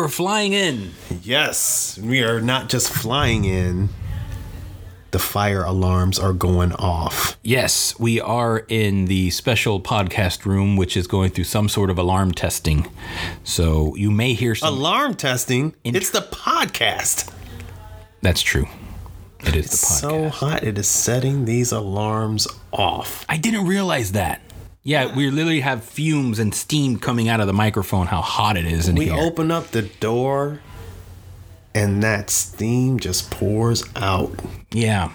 We're flying in. Yes, we are not just flying in. The fire alarms are going off. Yes, we are in the special podcast room, which is going through some sort of alarm testing. So you may hear some. Alarm testing. it's the podcast. That's true. It is It's the podcast. so hot. It is setting these alarms off. I didn't realize that. Yeah, we literally have fumes and steam coming out of the microphone. How hot it is in We here. open up the door, and that steam just pours out. yeah,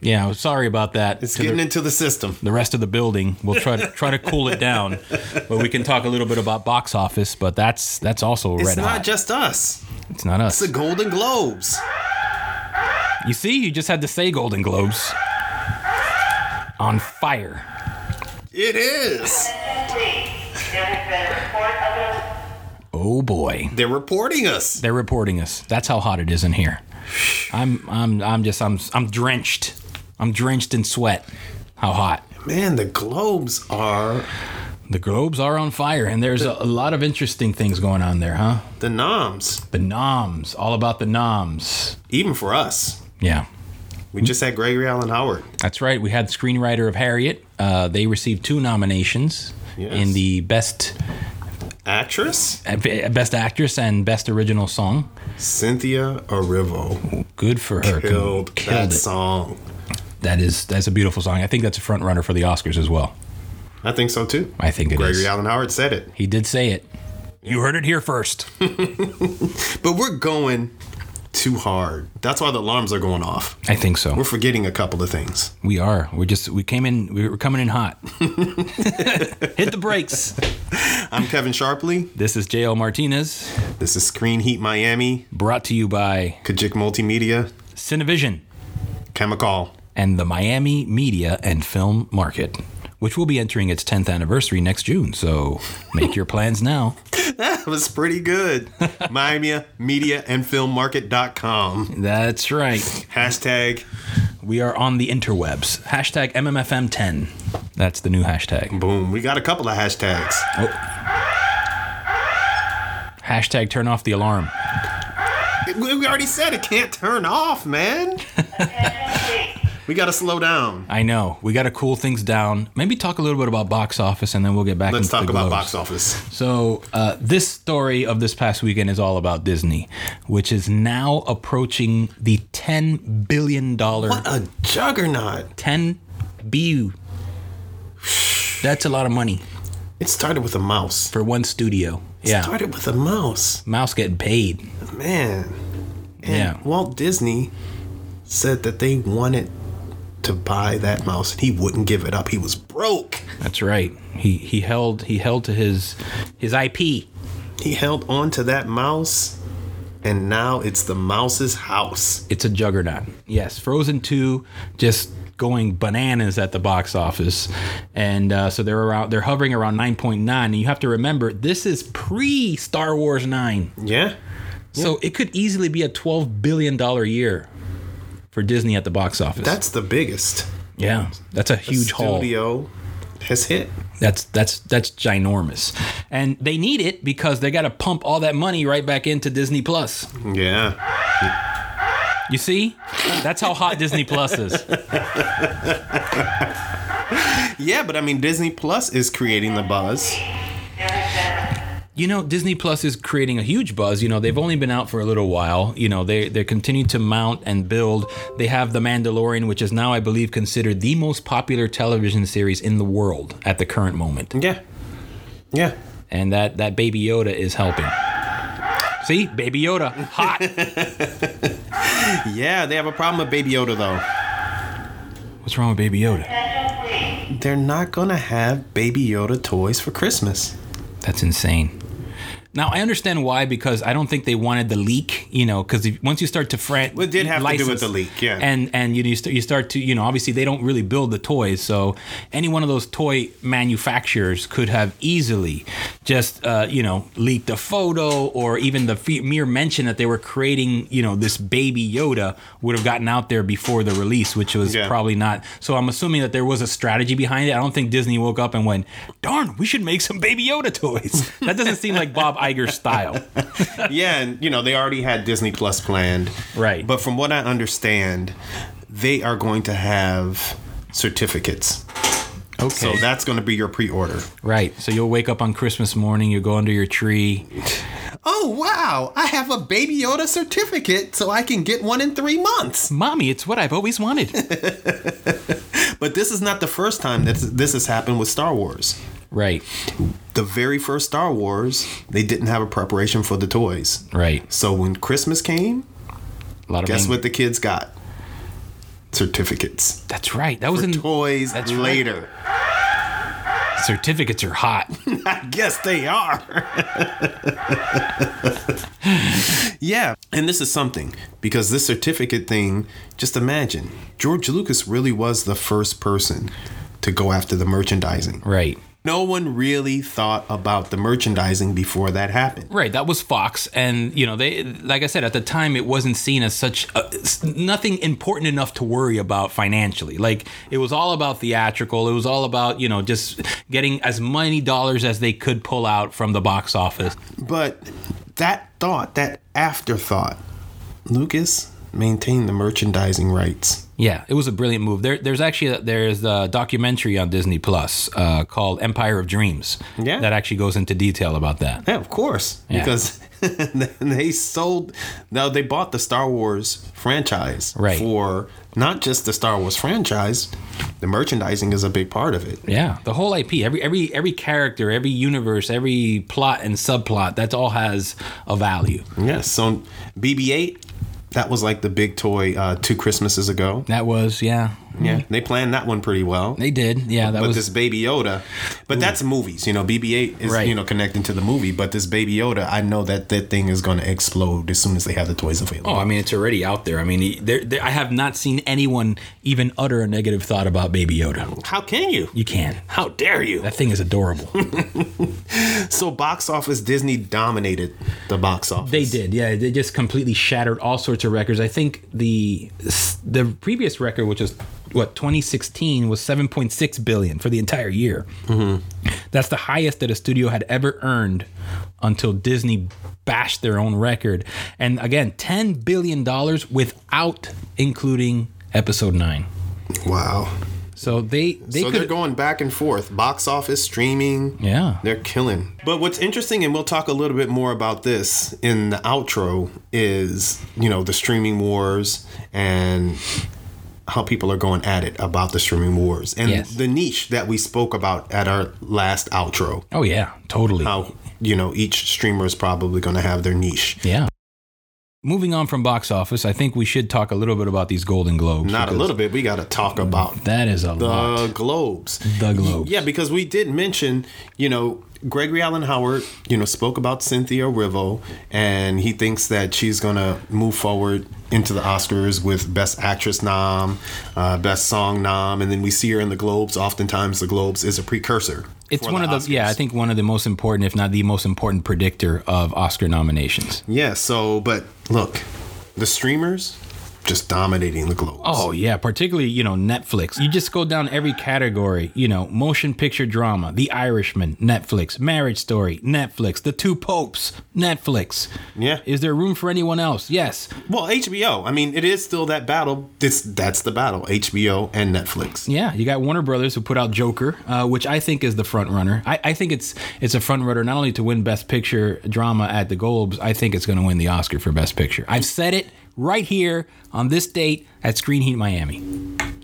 yeah. Sorry about that. It's to getting the, into the system. the rest of the building. We'll try to try to cool it down, but we can talk a little bit about box office. But that's that's also It's red not just us. it's not us. It's the Golden Globes. You see, you just had to say Golden Globes on fire. It is. There has been a report of a Oh boy. They're reporting us. They're reporting us. That's how hot it is in here. I'm I'm I'm just I'm I'm drenched. I'm drenched in sweat. How hot. Man, the Globes are The globes are on fire and there's a, a lot of interesting things going on there, huh? the noms, The noms, all about the noms. even for us. Yeah. We just had Gregory Allen Howard. That's right. We had screenwriter of Harriet. Uh, they received two nominations Yes. in the best Actress uh, best actress and best original song. Cynthia Erivo Good for her. killed, Killed that it. song. That is that's a beautiful song. I think that's a front runner for the Oscars as well. I think so too. I think it is. Gregory Allen Howard said it. He did say it. You heard it here first. But we're going too hard. That's why the alarms are going off. I think so. We're forgetting a couple of things. We are. We just we came in. We were coming in hot. Hit the brakes. I'm Kevin Sharpley. This is JL Martinez, This is Screen Heat Miami, brought to you by Kajik Multimedia, Cinevision Chemical. and the Miami Media and Film Market, which will be entering its 10th anniversary next June. So make your plans now. That was pretty good. Miami Media and Filmmarket.com. That's right. Hashtag We are on the interwebs. Hashtag MMFM10. That's the new hashtag. boom. We got a couple of hashtags. Oh. Hashtag turn off the alarm. We we already said it can't turn off, man. we got to slow down. I know. We got to cool things down. Maybe talk a little bit about box office and then we'll get back Let's talk the about box office. So, uh, this story of this past weekend is all about Disney, which is now approaching the $10 billion. What a juggernaut. 10 B. That's a lot of money It started with a mouse. for one studio. Yeah. Started with a mouse. Mouse getting paid. Man. And Yeah. Walt Disney said that they wanted to buy that mouse and he wouldn't give it up. He was broke. That's right. He he held he held to his his IP. He held on to that mouse and now it's the mouse's house. It's a juggernaut. Yes, Frozen 2 just going bananas at the box office. And uh, so they're around they're hovering around 9.9 and you have to remember this is pre Star Wars 9. Yeah. So it could easily be a 12 billion dollar year for Disney at the box office. That's the biggest yeah, that's a huge haul. studio has hit. That's that's that's ginormous. And they need it because they got to pump all that money right back into Disney Plus. Yeah. You see? That's how hot Disney Plus is. Yeah, but I mean Disney Plus is creating the buzz. You know, Disney Plus is creating a huge buzz. You know, they've only been out for a little while. You know, they they continue to mount and build. They have The Mandalorian, which is now, I believe, considered the most popular television series in the world at the current moment. Yeah. Yeah. And that that Baby Yoda is helping. See, Baby Yoda, hot. Yeah, they have a problem with Baby Yoda though. What's wrong with Baby Yoda? They're not gonna have Baby Yoda toys for Christmas. That's insane. Now I understand why because I don't think they wanted the leak. You know, because once you start to fran- Well, it did have to do with the leak, yeah. And and you you start, you start to you know obviously they don't really build the toys, so any one of those toy manufacturers could have easily just uh, you know leaked a photo or even the fe- mere mention that they were creating you know this baby Yoda would have gotten out there before the release, which was Yeah. probably not. So I'm assuming that there was a strategy behind it. I don't think Disney woke up and went, "Darn, we should make some baby Yoda toys." that doesn't seem like Bob Iger style. yeah, and you know they already had Disney Plus planned, Right. But from what I understand, they are going to have certificates. Okay. So that's going to be your pre-order. right. So you'll wake up on Christmas morning, you go under your tree. Oh wow! I have a Baby Yoda certificate, so I can get one in three months. Mommy, it's what I've always wanted. But this is not the first time that this has happened with Star Wars. Right. The very first Star Wars, they didn't have a preparation for the toys. Right. So when Christmas came, A lot of guess what the kids got? Certificates. That's right. That was in toys That's right. later. certificates are hot. I guess they are. yeah, and this is something because this certificate thing, just imagine, George Lucas really was the first person to go after the merchandising. right. No one really thought about the merchandising before that happened. Right, that was Fox, and you know they, like I said, at the time it wasn't seen as such a, nothing important enough to worry about financially. Like it was all about theatrical. It was all about you know just getting as many dollars as they could pull out from the box office. But that thought, that afterthought, Lucas maintained the merchandising rights. Yeah, it was a brilliant move. There, there's actually a, there's a documentary on Disney Plus uh, called Empire of Dreams. Yeah. that actually goes into detail about that. Yeah, of course. Yeah. Because they sold now they bought the Star Wars franchise Right. for not just the Star Wars franchise, the merchandising is a big part of it. Yeah, the whole IP, every every every character, every universe, every plot and subplot, that all has a value. Yes. So BB-8, that was like the big toy uh, two Christmases ago. That was yeah. Yeah, mm-hmm. they planned that one pretty well. They did. Yeah, that but was this Baby Yoda, but that's movies. You know, BB-8 is Right. you know connecting to the movie, but this Baby Yoda, I know that that thing is going to explode as soon as they have the toys available. Oh, I mean, it's already out there. I mean, there, there, I have not seen anyone even utter a negative thought about Baby Yoda. How can you? You can. How dare you? That thing is adorable. So box office, Disney dominated the box office. they did. Yeah, they just completely shattered all sorts of records. I think the the previous record, which was what 2016, was 7.6 billion for the entire year. That's the highest that a studio had ever earned until Disney bashed their own record. And again, 10 billion dollars without including Episode Nine. Wow. So they they so they're going back and forth. Box office, streaming. Yeah. They're killing. But what's interesting, and we'll talk a little bit more about this in the outro, is, you know, the streaming wars and how people are going at it about the streaming wars and Yes. the niche that we spoke about at our last outro. Oh yeah, totally. How, you know, each streamer is probably going to have their niche. Yeah. Moving on from box office, I think we should talk a little bit about these Golden Globes. Not a little bit. We got to talk about That is a the lot. Globes. The Globes. Yeah, because we did mention, you know, Gregory Allen Howard, you know, spoke about Cynthia Erivo, and he thinks that she's gonna move forward into the Oscars with Best Actress nom, uh, Best Song nom, and then we see her in the Globes. Oftentimes, the Globes is a precursor. It's one of the yeah, I think one of the most important, if not the most important predictor of Oscar nominations. Yeah. So, but look, the streamers just dominating the Globes. Oh yeah, particularly you know Netflix. You just go down every category. You know, motion picture drama, The Irishman, Netflix, Marriage Story, Netflix, The Two Popes, Netflix. Yeah. Is there room for anyone else? Yes. Well, HBO. I mean, it is still that battle. This that's the battle. HBO and Netflix. Yeah, you got Warner Brothers who put out Joker, uh, which I think is the front runner. I, I think it's it's a front runner not only to win Best Picture drama at the Globes. I think it's going to win the Oscar for Best Picture. I've said it right here on this date at Screen Heat Miami.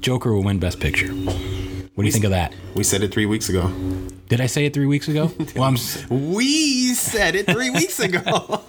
Joker will win Best Picture. What do you think of that? We said it three weeks ago. Did I say it three weeks ago? Well, I'm, We said it three weeks ago.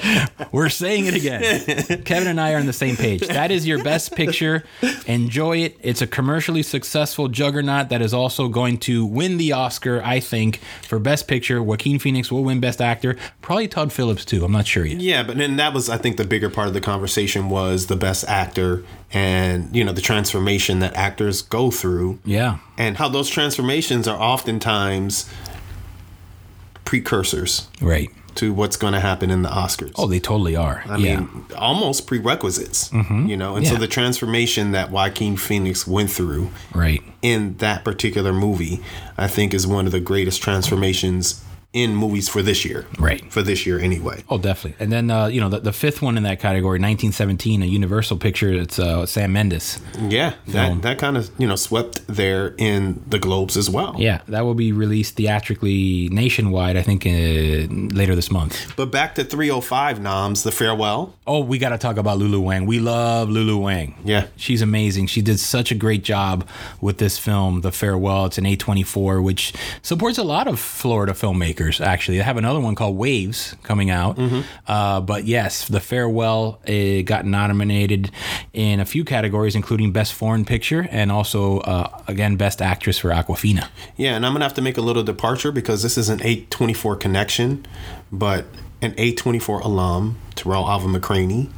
we're saying it again. Kevin and I are on the same page. That is your best picture. Enjoy it. It's a commercially successful juggernaut that is also going to win the Oscar, I think, for best picture. Joaquin Phoenix will win best actor. Probably Todd Phillips, too. I'm not sure yet. yeah, but then that was, I think, the bigger part of the conversation was the best actor and you know the transformation that actors go through, Yeah. and how those transformations are oftentimes precursors Right. To what's going to happen in the Oscars. Oh, they totally are. I yeah. mean, almost prerequisites, mm-hmm. you know. And so the transformation that Joaquin Phoenix went through right. in that particular movie, I think, is one of the greatest transformations in movies for this year. Right. For this year anyway. Oh, definitely. And then uh, you know the, the fifth one in that category, 1917, a Universal picture. It's uh, Sam Mendes. Yeah, Film. that that kind of you know swept there in the globes as well. Yeah, that will be released theatrically nationwide. I think uh, later this month. But back to 305 noms, the farewell. Oh, we got to talk about Lulu Wang. We love Lulu Wang. Yeah. She's amazing. She did such a great job with this film, The Farewell. It's an A24, which supports a lot of Florida filmmakers, actually. They have another one called Waves coming out. Uh, but yes, The Farewell uh, got nominated in a few categories, including Best Foreign Picture and also, uh, again, Best Actress for Awkwafina. Yeah, and I'm gonna have to make a little departure because this is an A24 connection, but an A24 alum, Tarell Alvin McCraney,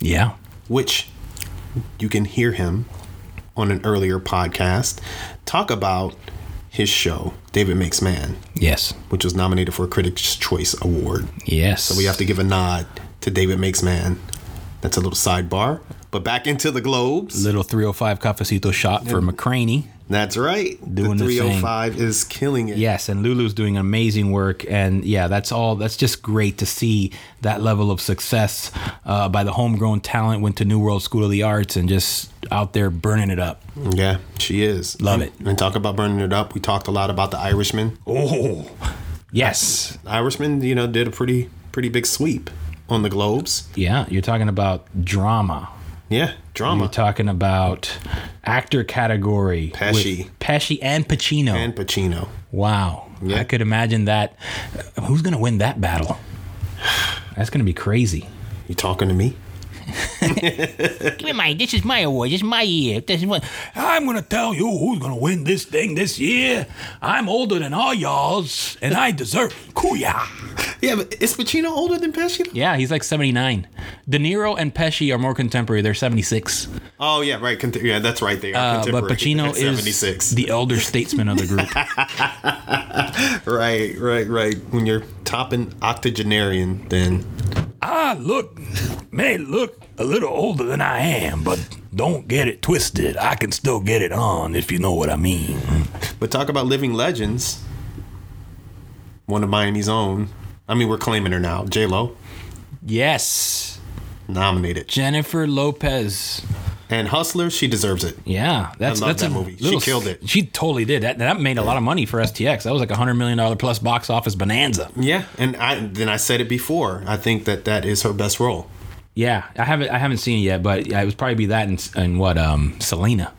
Yeah. which you can hear him on an earlier podcast talk about his show, David Makes Man, Yes. which was nominated for a Critics' Choice Award. Yes. So we have to give a nod to David Makes Man. That's a little sidebar. But back into the globes. Little 305 cafecito shot for McCraney. That's right. Doing the the 305 is killing it. Yes, and Lulu's doing amazing work, and yeah, that's all. That's just great to see that level of success uh, by the homegrown talent. Went to New World School of the Arts and just out there burning it up. Yeah, she is. Love and, it. And talk about burning it up. We talked a lot about the Irishman. Oh, yes, The Irishman, you know, did a pretty pretty big sweep on the globes. yeah. You're talking about drama. Yeah, You're drama. talking about actor category. Pesci. Pesci and Pacino. and Pacino. wow, Yeah. I could imagine that. Who's gonna win that battle? That's gonna be crazy. You talking to me? Give me my. This is my award. This is my year. This is what I'm gonna tell you who's gonna win this thing this year. I'm older than all y'all's, and I deserve. Kuya. Yeah, but is Pacino older than Pesci? Yeah, he's like 79. De Niro and Pesci are more contemporary. They're 76. Oh yeah, right. Cont- yeah, that's right. They are Uh, but. Pacino is 76. the elder statesman of the group. right, right, right. When you're topping octogenarian, then I look, may look a little older than I am, but don't get it twisted. I can still get it on if you know what I mean. But talk about living legends. One of Miami's own. I mean, we're claiming her now. J Lo Yes, nominated, Jennifer Lopez. And Hustler. She deserves it. Yeah, that's love that's that a movie. She killed it. She totally did. That that made a lot of money for STX. That was like a hundred million dollar plus box office bonanza. Yeah, and I then I said it before. I think that that is her best role. Yeah, I haven't I haven't seen it yet, but it would probably be that and, and what um Selena.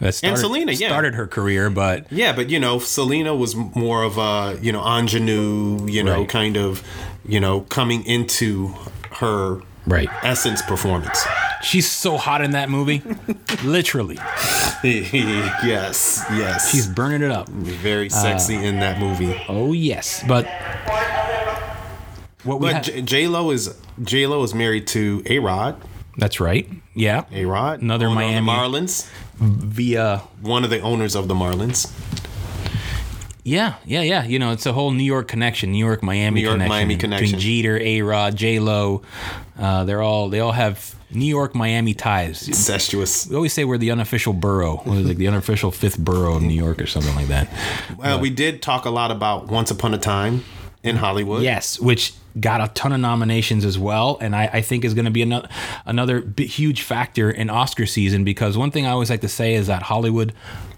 That started, Selena, yeah. started her career, but Yeah, but you know, Selena was more of a you know ingenue, you know, Right. kind of you know coming into her right, essence performance. she's so hot in that movie, literally. yes, yes, She's burning it up. very uh, sexy in that movie. Oh yes, but what we But ha- J- J Lo is J Lo is married to A Rod. that's right. Yeah, A Rod, Another Miami- Marlins, via one of the owners of the Marlins. Yeah, yeah, yeah. You know, it's a whole New York connection, New York Miami New York, connection. Miami between connection. Jeter, A Rod, J Lo. Uh, they're all they all have New York Miami ties. Incestuous. We always say we're the unofficial borough, we're like the unofficial fifth borough of New York or something like that. Well, we did talk a lot about Once Upon a Time in Hollywood. Yes, which got a ton of nominations as well, and I, I think is going to be another another huge factor in Oscar season because one thing I always like to say is that Hollywood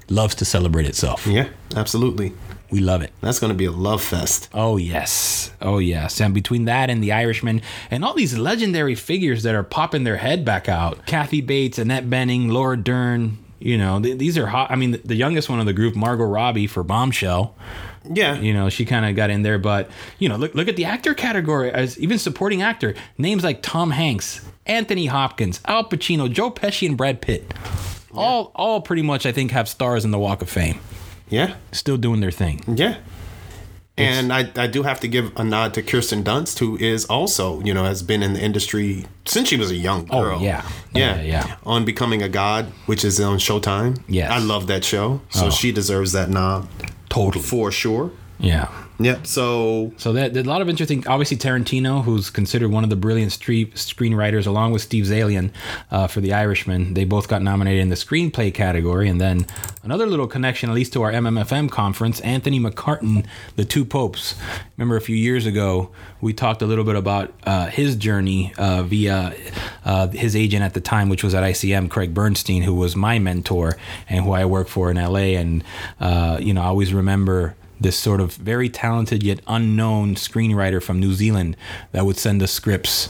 loves to celebrate itself. Yeah, absolutely. We love it. That's going to be a love fest. Oh yes, oh yes. And between that and the Irishman and all these legendary figures that are popping their head back out, Kathy Bates, Annette Bening, Laura Dern. You know, th- these are hot. I mean, the, the youngest one of the group, Margot Robbie for Bombshell. Yeah. You know, she kind of got in there, but you know, look look at the actor category as even supporting actor names like Tom Hanks, Anthony Hopkins, Al Pacino, Joe Pesci, and Brad Pitt. All all pretty much, I think, have stars in the Walk of Fame. Yeah. Still doing their thing. Yeah. And I, I do have to give a nod to Kirsten Dunst, who is also, you know, has been in the industry since she was a young Oh, girl. yeah. Oh, yeah. Yeah, yeah. On Becoming a God, which is on Showtime. Yes. I love that show. So Oh. she deserves that nod Totally. for sure. Yeah. Yep. So So that a lot of interesting. Obviously, Tarantino, who's considered one of the brilliant street screenwriters, along with Steve Zaillian uh, for The Irishman, they both got nominated in the screenplay category. And then another little connection, at least to our MMFM conference, Anthony McCarten, The Two Popes. Remember a few years ago, we talked a little bit about uh, his journey uh, via uh, his agent at the time, which was at ICM, Craig Bernstein, who was my mentor and who I work for in LA. And uh, you know, I always remember this sort of very talented yet unknown screenwriter from New Zealand that would send us scripts.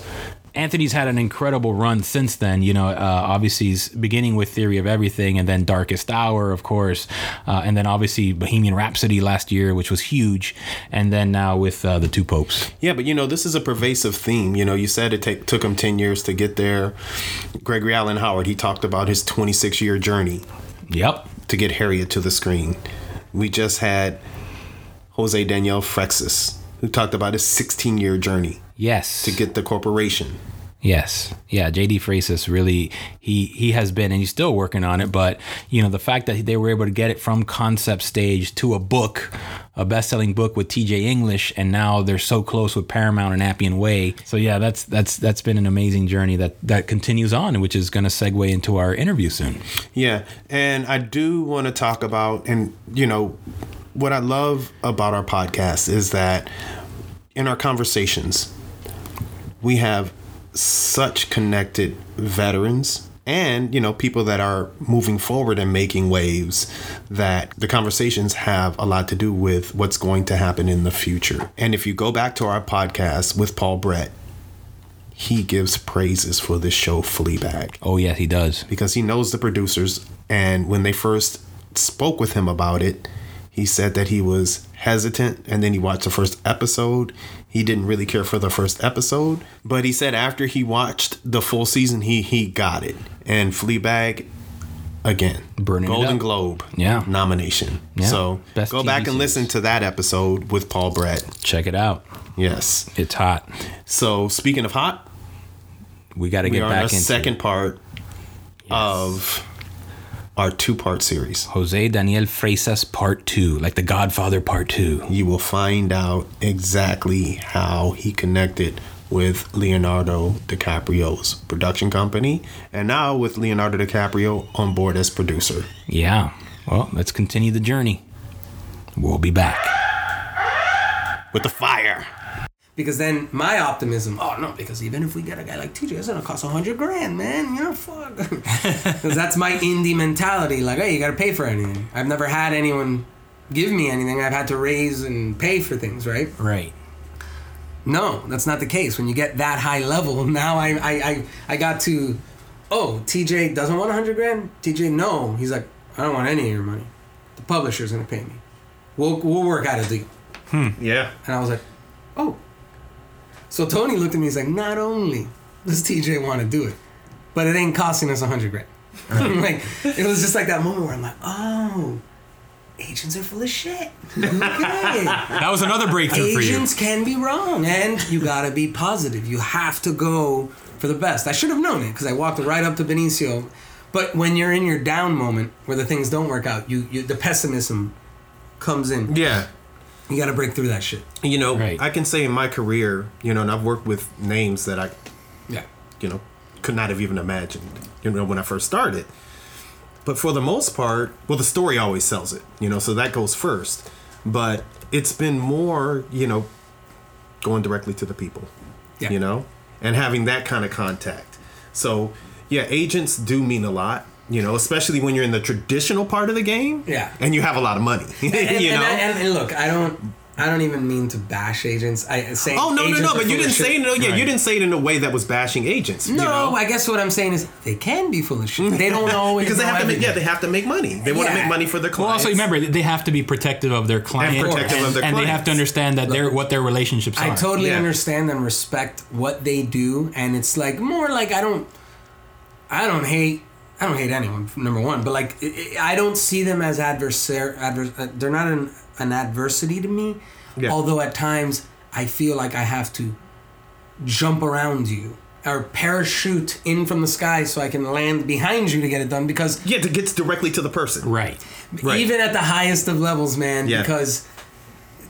Anthony's had an incredible run since then. You know, uh, obviously he's beginning with Theory of Everything, and then Darkest Hour, of course, uh, and then obviously Bohemian Rhapsody last year, which was huge, and then now with uh, the Two Popes. yeah, but you know this is a pervasive theme. You know, you said it take, took him ten years to get there. Gregory Allen Howard he talked about his 26 year journey Yep. to get Harriet to the screen. We just had Jose Daniel Freitas who talked about his 16 year journey Yes. to get the corporation. Yes, yeah. JD Freitas really he he has been and he's still working on it. But you know the fact that they were able to get it from concept stage to a book, a best-selling book with T.J. English, and now they're so close with Paramount and Appian Way. So yeah, that's that's that's been an amazing journey that that continues on, which is going to segue into our interview soon. Yeah, and I do want to talk about, and you know, what I love about our podcast is that in our conversations, we have such connected veterans and you know people that are moving forward and making waves that the conversations have a lot to do with what's going to happen in the future and if you go back to our podcast with paul brett he gives praises for this show fleabag Oh yeah, he does. because he knows the producers. And when they first spoke with him about it, he said that he was hesitant. And then he watched the first episode. He didn't really care for the first episode, but he said after he watched the full season, he he got it. And Fleabag, again, Burning Golden. Globe, Yeah. nomination. Yeah. So Best go TV back and series. listen to that episode with Paul Brett. Check it out. Yes. It's hot. So speaking of hot, We got to get are in our back into second part of our two-part series. Jose Daniel Freitas Part Two, like The Godfather Part Two. you will find out exactly how he connected with Leonardo DiCaprio's production company and now with Leonardo DiCaprio on board as producer. Yeah. Well, let's continue the journey. We'll be back. With the fire. Because then my optimism, oh no, because even if we get a guy like TJ, it's gonna cost a hundred grand, man. You know, fuck. Because that's my indie mentality. Like, hey, you gotta pay for anything. I've never had anyone give me anything. I've had to raise and pay for things, right? Right. No, that's not the case. When you get that high level, now I I I, I got to, oh, TJ doesn't want a hundred grand. TJ, no, he's like, I don't want any of your money. The publisher's gonna pay me. We'll we'll work out a deal. Hmm. Yeah. And I was like, oh. So Tony looked at me. And he's like, not only does TJ want to do it, but it ain't costing us a hundred grand. like it was just like that moment where I'm like, oh, agents are full of shit. Okay. That was another breakthrough agents can be wrong, and you gotta be positive. You have to go for the best. I should have known it because I walked right up to Benicio. But when you're in your down moment where the things don't work out, you, you the pessimism comes in. Yeah. You gotta break through that shit. You know, Right. I can say in my career, you know, and I've worked with names that I, Yeah. you know, could not have even imagined, you know, when I first started. But for the most part, well, the story always sells it, you know, so that goes first. But it's been more, you know, going directly to the people, Yeah. you know, and having that kind of contact. So, yeah, agents do mean a lot, you know, especially when you're in the traditional part of the game. Yeah. And you have a lot of money, you and, know. and, and, and look, I don't, I don't even mean to bash agents. I uh, say. Oh no no no! But you didn't say shit. it. In, yeah, Right. you didn't say it in a way that was bashing agents. No, you know? I guess what I'm saying is they can be full of shit. They don't always because they know have to make. Yeah, they have to make money. They want to make money for their clients. Well, clients. also remember they have to be protective of their client And protective of their and they have to understand that they're what their relationships are. I totally Yeah. understand and respect what they do, and it's like more like I don't, I don't hate, I don't hate anyone. Number one, but like I- don't see them as adversar. Adver- uh, they're not an, an adversity to me. Yeah. Although at times I feel like I have to jump around you or parachute in from the sky so I can land behind you to get it done because yeah, it gets directly to the person. right. Right. even at the highest of levels, man, Yeah. because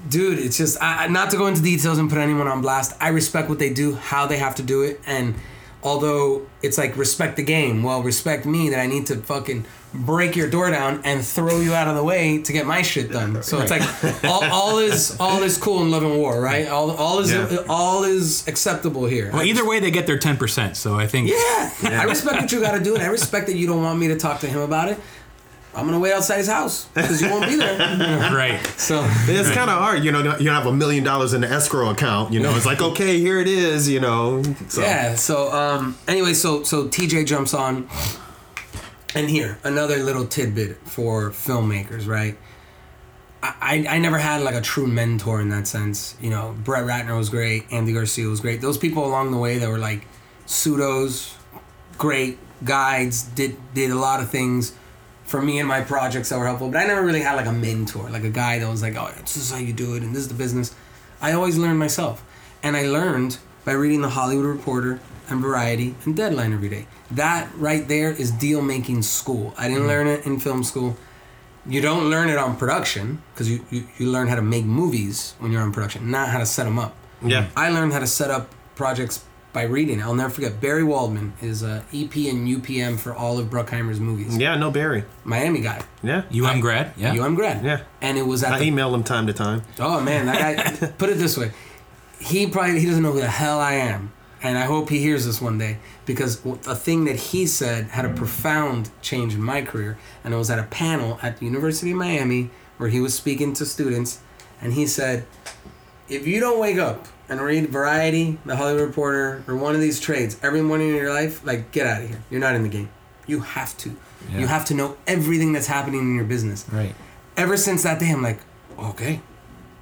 dude it's just I- not to go into details and put anyone on blast i respect what they do how they have to do it and although it's like respect the game well respect me that i need to fucking break your door down and throw you out of the way to get my shit done so it's like all, all is all is cool in love and war right all, all is Yeah. all is acceptable here Well, either way, they get their ten percent. So I think. yeah, I respect what you got to do, and I respect that you don't want me to talk to him about it. I'm gonna wait outside his house because you won't be there. Right. So It's kind of hard, you know. You don't have a million dollars in the escrow account, you know. It's like, okay, here it is, you know. So, yeah. So um. Anyway, so so TJ jumps on, and here another little tidbit for filmmakers, right? I, I I never had like a true mentor in that sense. You know, Brett Ratner was great, Andy Garcia was great. Those people along the way that were like pseudos, great guides, did did a lot of things for me and my projects that were helpful. But I never really had like a mentor, like a guy that was like, oh, this is how you do it, and this is the business. I always learned myself, and I learned by reading the Hollywood Reporter and Variety and Deadline every day. That right there is deal making school. I didn't mm-hmm. learn it in film school. You don't learn it on production because you, you, you learn how to make movies when you're on production, not how to set them up. Yeah. I learned how to set up projects by reading. I'll never forget. Barry Waldman is a EP and UPM for all of Bruckheimer's movies. Yeah, no Barry. Miami guy. Yeah. UM grad. Yeah. UM grad. Yeah. And it was at I the email him time to time. Oh man, that guy. put it this way, he probably he doesn't know who the hell I am, and I hope he hears this one day because a thing that he said had a profound change in my career, and it was at a panel at the University of Miami where he was speaking to students, and he said, if you don't wake up and read Variety, The Hollywood Reporter, or one of these trades every morning in your life, like get out of here. You're not in the game. You have to. Yeah. You have to know everything that's happening in your business Right. ever since that day, I'm like, okay,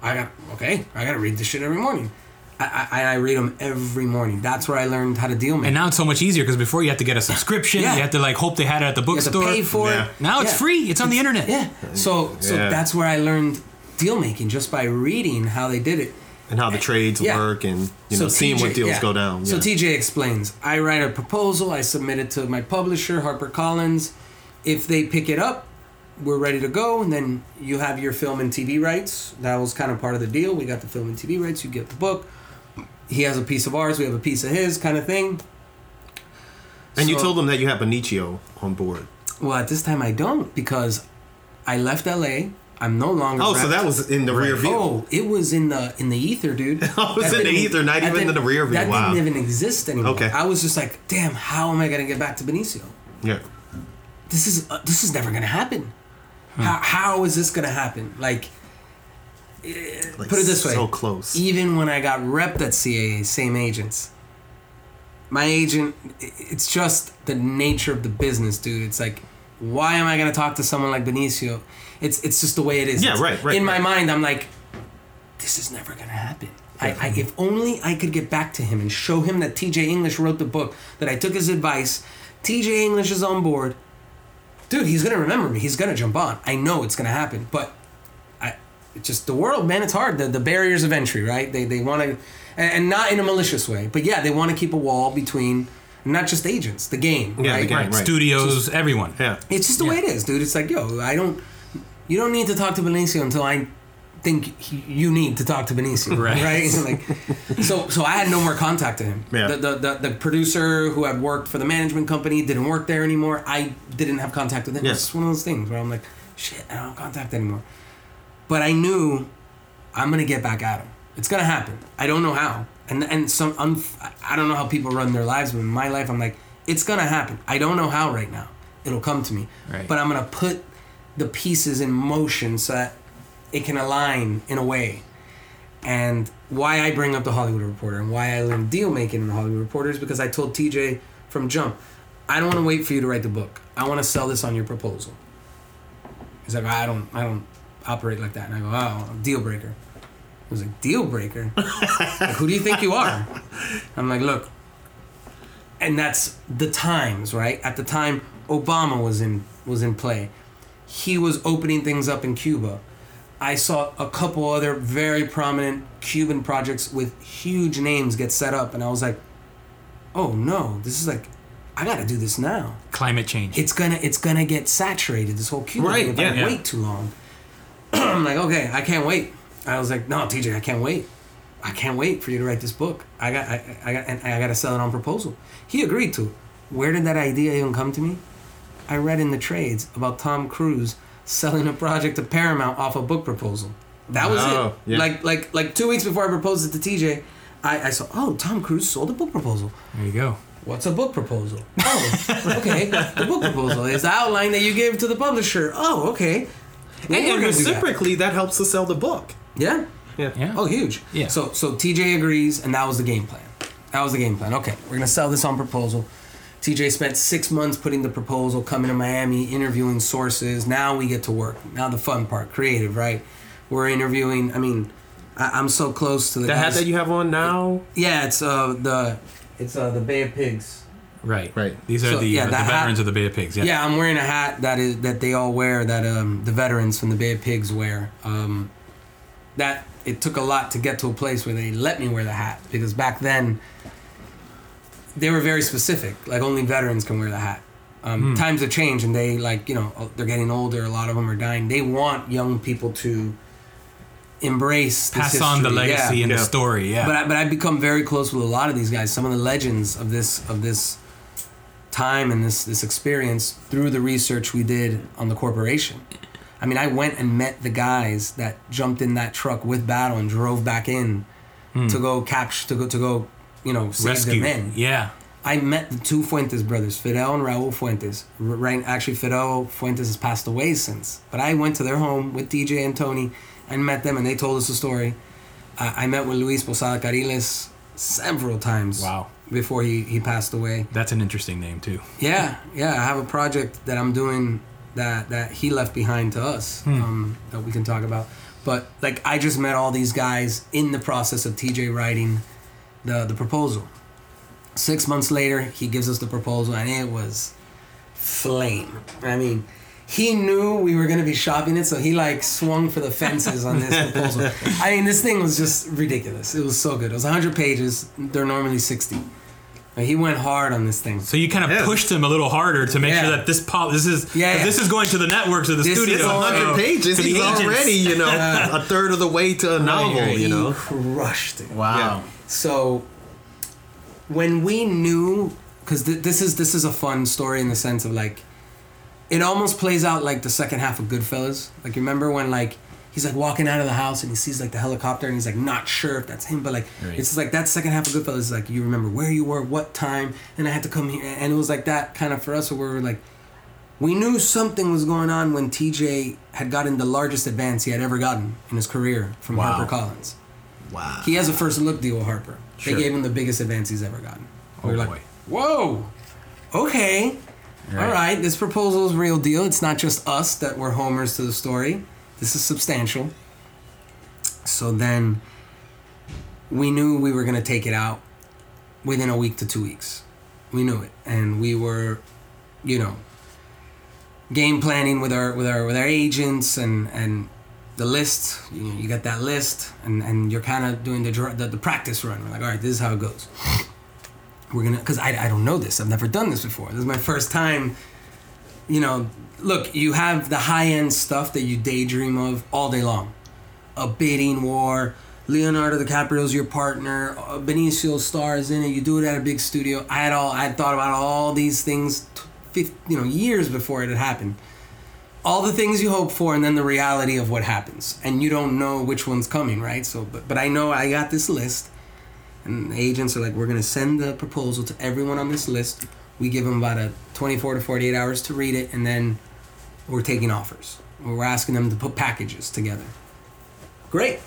I got okay, I gotta read this shit every morning. I I, I read them every morning. That's where I learned how to deal with. And now it's so much easier because before you had to get a subscription, Yeah. you had to like hope they had it at the you have to bookstore. pay for Yeah. it. Now it's Yeah. free. It's on the internet. Yeah. So so Yeah. that's where I learned deal making just by reading how they did it. And how the trades Yeah. work and, you know, seeing what deals yeah. go down. So. TJ explains. I write a proposal. I submit it to my publisher, HarperCollins. If they pick it up, we're ready to go. And then you have your film and TV rights. That was kind of part of the deal. We got the film and TV rights. You get the book. He has a piece of ours. We have a piece of his, kind of thing. and you told them that you have Benicio on board. Well, at this time I don't because I left LA. I'm no longer. Oh, so that was in the rear view. Oh, it was in the in the ether, dude. Oh, it was That in the ether, not even in the rear view. That Wow. didn't even exist anymore. Okay. I was just like, damn, how am I gonna get back to Benicio? Yeah. This is uh, this is never gonna happen. How how is this gonna happen? Like, eh, Like, put it this way. So close. Even when I got repped at CAA, same agents. My agent, it's just the nature of the business, dude. It's like, why am I gonna talk to someone like Benicio? It's it's just the way it is. Yeah, It's- right, right, In my mind, I'm like, this is never gonna happen. I, I, if only I could get back to him and show him that TJ English wrote the book, that I took his advice. TJ English is on board. Dude, he's gonna remember me. He's gonna jump on. I know it's gonna happen. But I it's just the world, man, it's hard. The, the barriers of entry, right? They they wanna and, and not in a malicious way, but yeah, they wanna keep a wall between not just agents, the game. Yeah, the right? game. Right. Right. Studios, everyone. Yeah. It's just the way it is, dude. It's like, yo, I don't. You don't need to talk to Benicio until I think he- you need to talk to Benicio, Right. right? like, so so I had no more contact to him. Yeah. The, the, the the producer who had worked for the management company didn't work there anymore. I didn't have contact with him. Yeah. It's one of those things where I'm like, shit, I don't have contact anymore. But I knew I'm gonna get back at him. It's gonna happen. I don't know how. And and some un, I don't know how people run their lives, but in my life, I'm like, it's gonna happen. I don't know how right now. It'll come to me. Right. But I'm gonna put the pieces in motion so that it can align in a way. And why I bring up the Hollywood Reporter and why I learned deal making in the Hollywood Reporter is because I told TJ from jump, I don't want to wait for you to write the book. I want to sell this on your proposal. He's like, I don't, I don't operate like that. And I go, oh, deal breaker. He was like, deal breaker. like, who do you think you are? I'm like, look. And that's the times, right? At the time, Obama was in was in play. He was opening things up in Cuba. I saw a couple other very prominent Cuban projects with huge names get set up, and I was like, "Oh no, this is like, I got to do this now. Climate change. It's gonna, it's gonna get saturated. This whole Cuba Right, thing if yeah, I yeah. wait too long." I'm like, "Okay, I can't wait. I was like, no, TJ, I can't wait. I can't wait for you to write this book. I got, I, I got, and I got to sell it on proposal. He agreed to. it. Where did that idea even come to me? I read in the trades about Tom Cruise selling a project to Paramount off a book proposal. That was Oh, it. yeah. Like, like, like two weeks before I proposed it to TJ, I, I saw, oh, Tom Cruise sold a book proposal. There you go. What's a book proposal? Oh, okay. The book proposal is the outline that you give to the publisher. Oh, okay. And, and gonna that. reciprocally, that. helps to sell the book. Yeah. Yeah. Yeah. Oh, huge. Yeah. So so TJ agrees, and that was the game plan. That was the game plan. Okay, we're gonna sell this on proposal. TJ spent six months putting the proposal, coming to Miami, interviewing sources. Now we get to work. Now the fun part, creative, right? We're interviewing. I mean, I, I'm so close to the The hat that you have on now. yeah, it's uh the it's uh the Bay of Pigs. Right. Right. These are So, the, yeah, uh, the that hat- veterans of the Bay of Pigs. Yeah. Yeah, I'm wearing a hat that is that they all wear that um, the veterans from the Bay of Pigs wear. Um, that it took a lot to get to a place where they let me wear the hat because back then they were very specific. Like only veterans can wear the hat. Um, Times have changed, and they like you know they're getting older. A lot of them are dying. They want young people to embrace this Pass on the legacy Yeah. and Yeah. the story. Yeah. But I, but I've become very close with a lot of these guys. Some of the legends of this of this time and this this experience through the research we did on the corporation. I mean, I went and met the guys that jumped in that truck with battle and drove back in to go capture to go to go, you know, save Hmm. Rescue. their men. Yeah. I met the two Fuentes brothers, Fidel and Raul Fuentes. Right, actually, Fidel Fuentes has passed away since. But I went to their home with TJ and Tony and met them, and they told us a story. I, I met with Luis Posada Carriles several times. Wow. Before he, he passed away. That's an interesting name too. Yeah, yeah. I have a project that I'm doing that that he left behind to us um, that we can talk about. But like, I just met all these guys in the process of TJ writing the the proposal. Six months later, he gives us the proposal, and it was flame. I mean. He knew we were gonna be shopping it, so he like swung for the fences on this proposal. I mean, this thing was just ridiculous. It was so good. It was 100 pages. They're normally 60. But he went hard on this thing. So you kind of Yeah. pushed him a little harder to make Yeah. sure that this pop this is Yeah, 'cause yeah. this is going to the networks to the This studio. is It's Oh, 100 So, pages. He's agents. already, you know, a third of the way to a novel. He You know. crushed it. Wow. So when we knew, because th- this is this is a fun story in the sense of like, it almost plays out like the second half of Goodfellas. Like you remember when like he's like walking out of the house and he sees like the helicopter and he's like not sure if that's him, but like Right. it's like that second half of Goodfellas is like you remember where you were, what time, and I had to come here, and it was like that kind of for us where we were like. We knew something was going on when TJ had gotten the largest advance he had ever gotten in his career from Wow. HarperCollins. Wow. He has a first look deal with Harper. Sure. They gave him the biggest advance he's ever gotten. Oh, we boy. like, whoa, okay, Right. all right, this proposal is real deal. It's not just us that were homers to the story. This is substantial. So then we knew we were going to take it out within a week to two weeks. We knew it. And we were, you know, game planning with our with our with our agents and and the list you, know, you got that list and and you're kind of doing the, the the practice run. We're like all right this is how it goes. We're gonna because I, I don't know this. I've never done this before. This is my first time you know look you have the high-end stuff that you daydream of all day long. A bidding war leonardo dicaprio's your partner uh, benicio stars in it you do it at a big studio. I had all i had thought about all these things t- fif- you know years before it had happened all the things you hope for and then the reality of what happens. And you don't know which one's coming right? So but, but i know i got this list. And agents are like we're going to send the proposal to everyone on this list. We give them about a 24 to 48 hours to read it and then we're taking offers. We're asking them to put packages together. Great.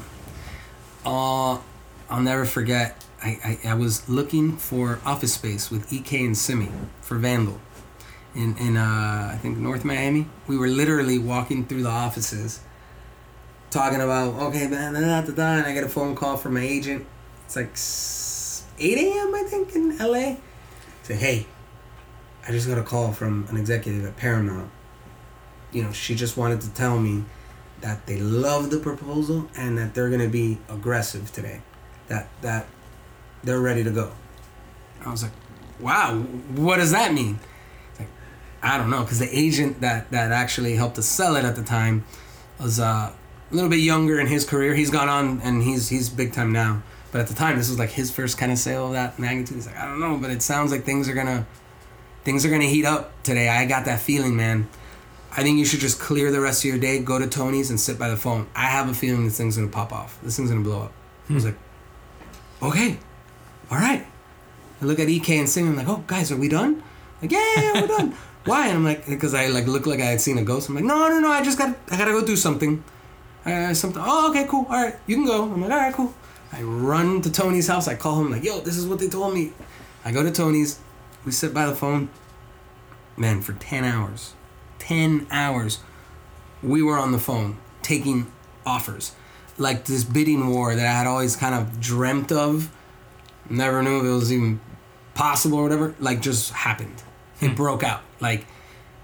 Uh, i'll never forget I, I, I was looking for office space with ek and simi for vandal in in uh, I think North Miami. We were literally walking through the offices, talking about okay, man, da, da, da, and I get a phone call from my agent. It's like 8 a.m. I think in LA. Say, hey, I just got a call from an executive at Paramount. You know, she just wanted to tell me that they love the proposal and that they're gonna be aggressive today. That that they're ready to go. I was like, wow, what does that mean? I don't know, because the agent that that actually helped us sell it at the time was uh a little bit younger in his career. He's gone on and he's he's big time now. But at the time, this was like his first kind of sale of that magnitude. He's like, I don't know, but it sounds like things are gonna things are gonna heat up today. I got that feeling, man. I think you should just clear the rest of your day, go to Tony's, and sit by the phone. I have a feeling this thing's gonna pop off. This thing's gonna blow up. I was like, okay, all right. I look at EK and Sing. I'm like, oh, guys, are we done? Like, yeah, yeah, we're done. Why? And I'm like, because I like look like I had seen a ghost. I'm like, no, no, no. I just got, I gotta go do something. Uh, something. Oh, okay, cool. All right, you can go. I'm like, all right, cool. I run to Tony's house. I call him like, yo, this is what they told me. I go to Tony's. We sit by the phone. Man, for ten hours, ten hours, we were on the phone taking offers, like this bidding war that I had always kind of dreamt of. Never knew if it was even possible or whatever. Like, just happened. It broke out. Like,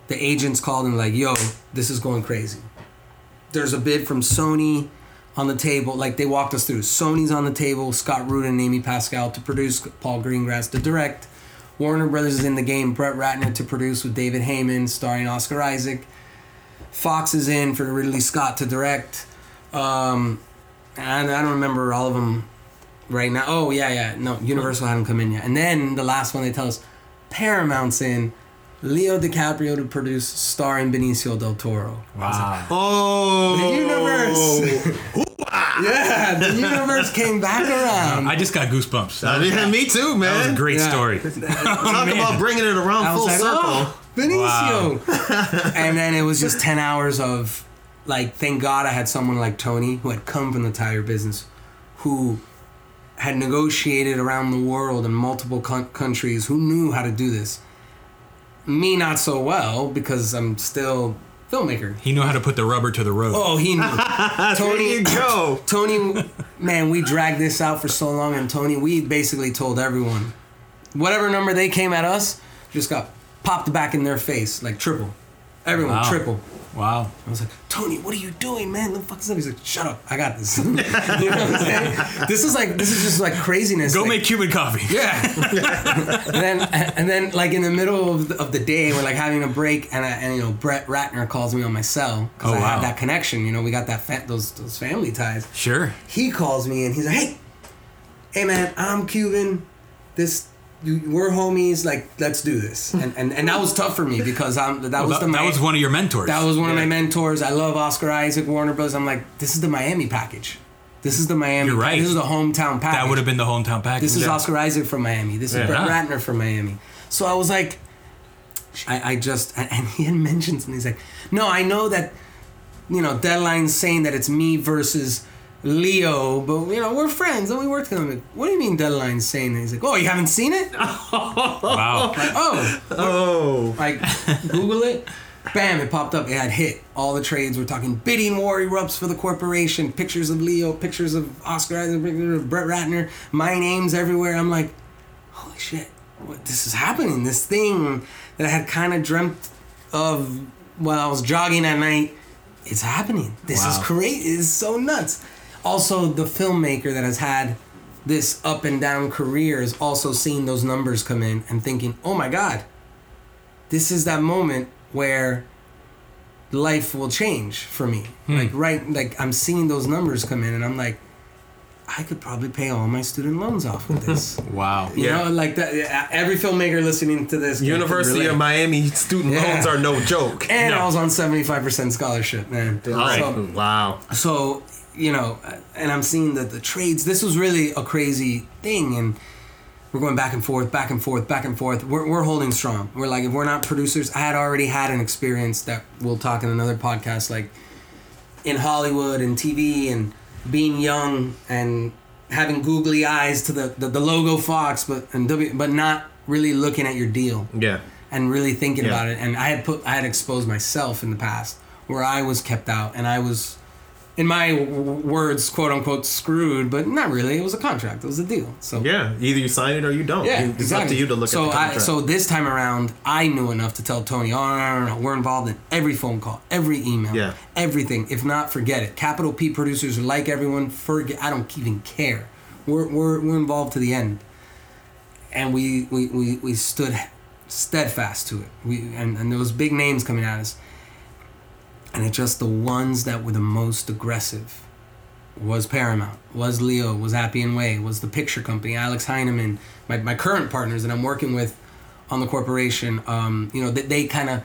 the agents called and like, yo, this is going crazy. There's a bid from Sony on the table. Like they walked us through. Sony's on the table. Scott Rudin and Amy Pascal to produce. Paul Greengrass to direct. Warner Brothers is in the game. Brett Ratner to produce with David Heyman, starring Oscar Isaac. Fox is in for Ridley Scott to direct. Um, and I don't remember all of them right now. Oh yeah, yeah. No, Universal hadn't come in yet. And then the last one they tell us, Paramount's in. Leo DiCaprio to produce, starring Benicio del Toro. Wow. Oh, The universe. Oh. yeah, the universe came back around. I just got goosebumps. I mean, me too, man. That was a great Yeah. story. Talk oh, about bringing it around I was full like, oh, circle. oh, Benicio. and then it was just 10 hours of, like, thank God I had someone like Tony who had come from the tire business, who had negotiated around the world in multiple coun- countries, who knew how to do this. Me, not so well, because I'm still filmmaker. He knew how to put the rubber to the road. Oh, he knew. There Tony, you go. Tony, man, we dragged this out for so long, and Tony, we basically told everyone, whatever number they came at us, just got popped back in their face, like triple. Everyone, Wow. triple. Wow. I was like, Tony, what are you doing, man? The fuck is that? He's like, shut up, I got this. you know what I'm saying? This is like, this is just like craziness. Go like, make Cuban coffee. yeah. and then and then like in the middle of the, of the day, we're like having a break, and I, and you know Brett Ratner calls me on my cell because Oh, I wow. have that connection. You know, we got that fa- those those family ties. Sure. He calls me and he's like, hey, hey man, I'm Cuban. This. You, we're homies. Like, let's do this, and and, and that was tough for me because I'm that Well, was that, the that was one of your mentors. that was one of my mentors. I love Oscar Isaac, Warner Bros. I'm like, this is the Miami package. This is the Miami. You're right. This is the hometown package. That would have been the hometown package. This is Yeah. Oscar Isaac from Miami. This is Yeah. Brett Ratner from Miami. So I was like, I, I just, and he had mentioned something. He's like, no, I know that, you know, Deadline's saying that it's me versus Leo, but, you know, we're friends and we work together. Like, what do you mean Deadline's saying that? He's like, oh, you haven't seen it? wow. Like, oh, Oh, like, Google it. Bam, it popped up. It had hit. All the trades were talking bidding war erupts for the corporation. Pictures of Leo, pictures of Oscar Isaac, pictures of Brett Ratner. My name's everywhere. I'm like, holy shit, what, this is happening. This thing that I had kind of dreamt of while I was jogging at night, it's happening. This is crazy. It's so nuts. Also, the filmmaker that has had this up and down career is also seeing those numbers come in and thinking, oh my God, this is that moment where life will change for me. Hmm. Like right like I'm seeing those numbers come in and I'm like I could probably pay all my student loans off with this. Wow. You Yeah. know, like that every filmmaker listening to this University of Miami student Yeah. loans are no joke. and No. I was on 75% scholarship, man. Right. So, wow. so you know and i'm seeing that the trades this was really a crazy thing and we're going back and forth back and forth back and forth we're, we're holding strong we're like if we're not producers i had already had an experience that we'll talk in another podcast like in hollywood and tv and being young and having googly eyes to the, the, the logo fox but and w, but not really looking at your deal Yeah. and really thinking Yeah. about it. And I had put, I had exposed myself in the past where I was kept out and I was, in my words, quote unquote, screwed, but not really. It was a contract. It was a deal. So Yeah. Either you sign it or you don't. yeah, it's exactly. up to you to look so at the contract. I, so this time around, I knew enough to tell Tony, oh no, no, no, we're involved in every phone call, every email, Yeah. everything. If not, forget it. Capital P producers like everyone. Forget. I don't even care. We're we're, we're involved to the end, and we we, we, we stood steadfast to it. We and, and there was big names coming at us. And it just the ones that were the most aggressive was Paramount, was Leo, was Appian Way, was the picture company, Alex Heineman, my, my current partners that I'm working with on the corporation. Um, you know, they, they kind of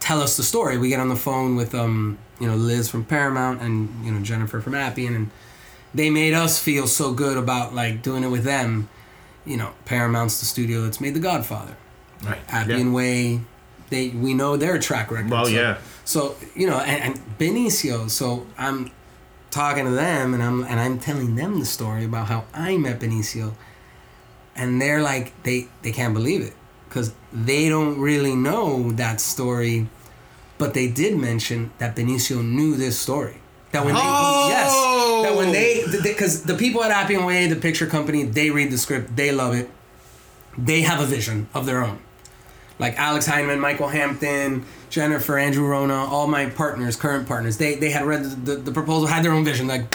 tell us the story. We get on the phone with um, you know Liz from Paramount and you know Jennifer from Appian, and they made us feel so good about like doing it with them. You know, Paramount's the studio that's made The Godfather. Right. Appian Yeah. Way, they we know their track record. Well, so, yeah. So you know, and, and Benicio. So I'm talking to them, and I'm and I'm telling them the story about how I met Benicio, and they're like they they can't believe it because they don't really know that story, but they did mention that Benicio knew this story. That when they Oh! yes, that when they oh! because the people at Appian Way, the picture company, they read the script, they love it, they have a vision of their own like Alex Heineman, Michael Hampton, Jennifer, Andrew Rona, all my partners, current partners, they they had read the, the, the proposal, had their own vision. Like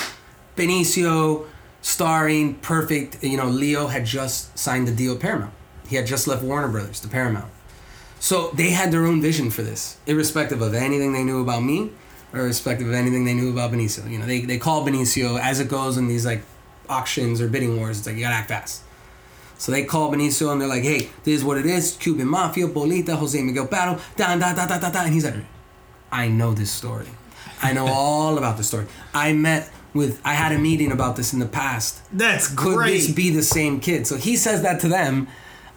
Benicio, starring, perfect. You know, Leo had just signed the deal with Paramount. He had just left Warner Brothers to Paramount. So they had their own vision for this, irrespective of anything they knew about me, or irrespective of anything they knew about Benicio. You know, they, they call Benicio as it goes in these like auctions or bidding wars. It's like you gotta act fast. So they call Benicio and they're like, "Hey, this is what it is: Cuban Mafia, Bolita, Jose Miguel Battle, da da da da da da." And he's like, "I know this story. I know all about the story. I met with. I had a meeting about this in the past. That's Could great. this be the same kid?" So he says that to them.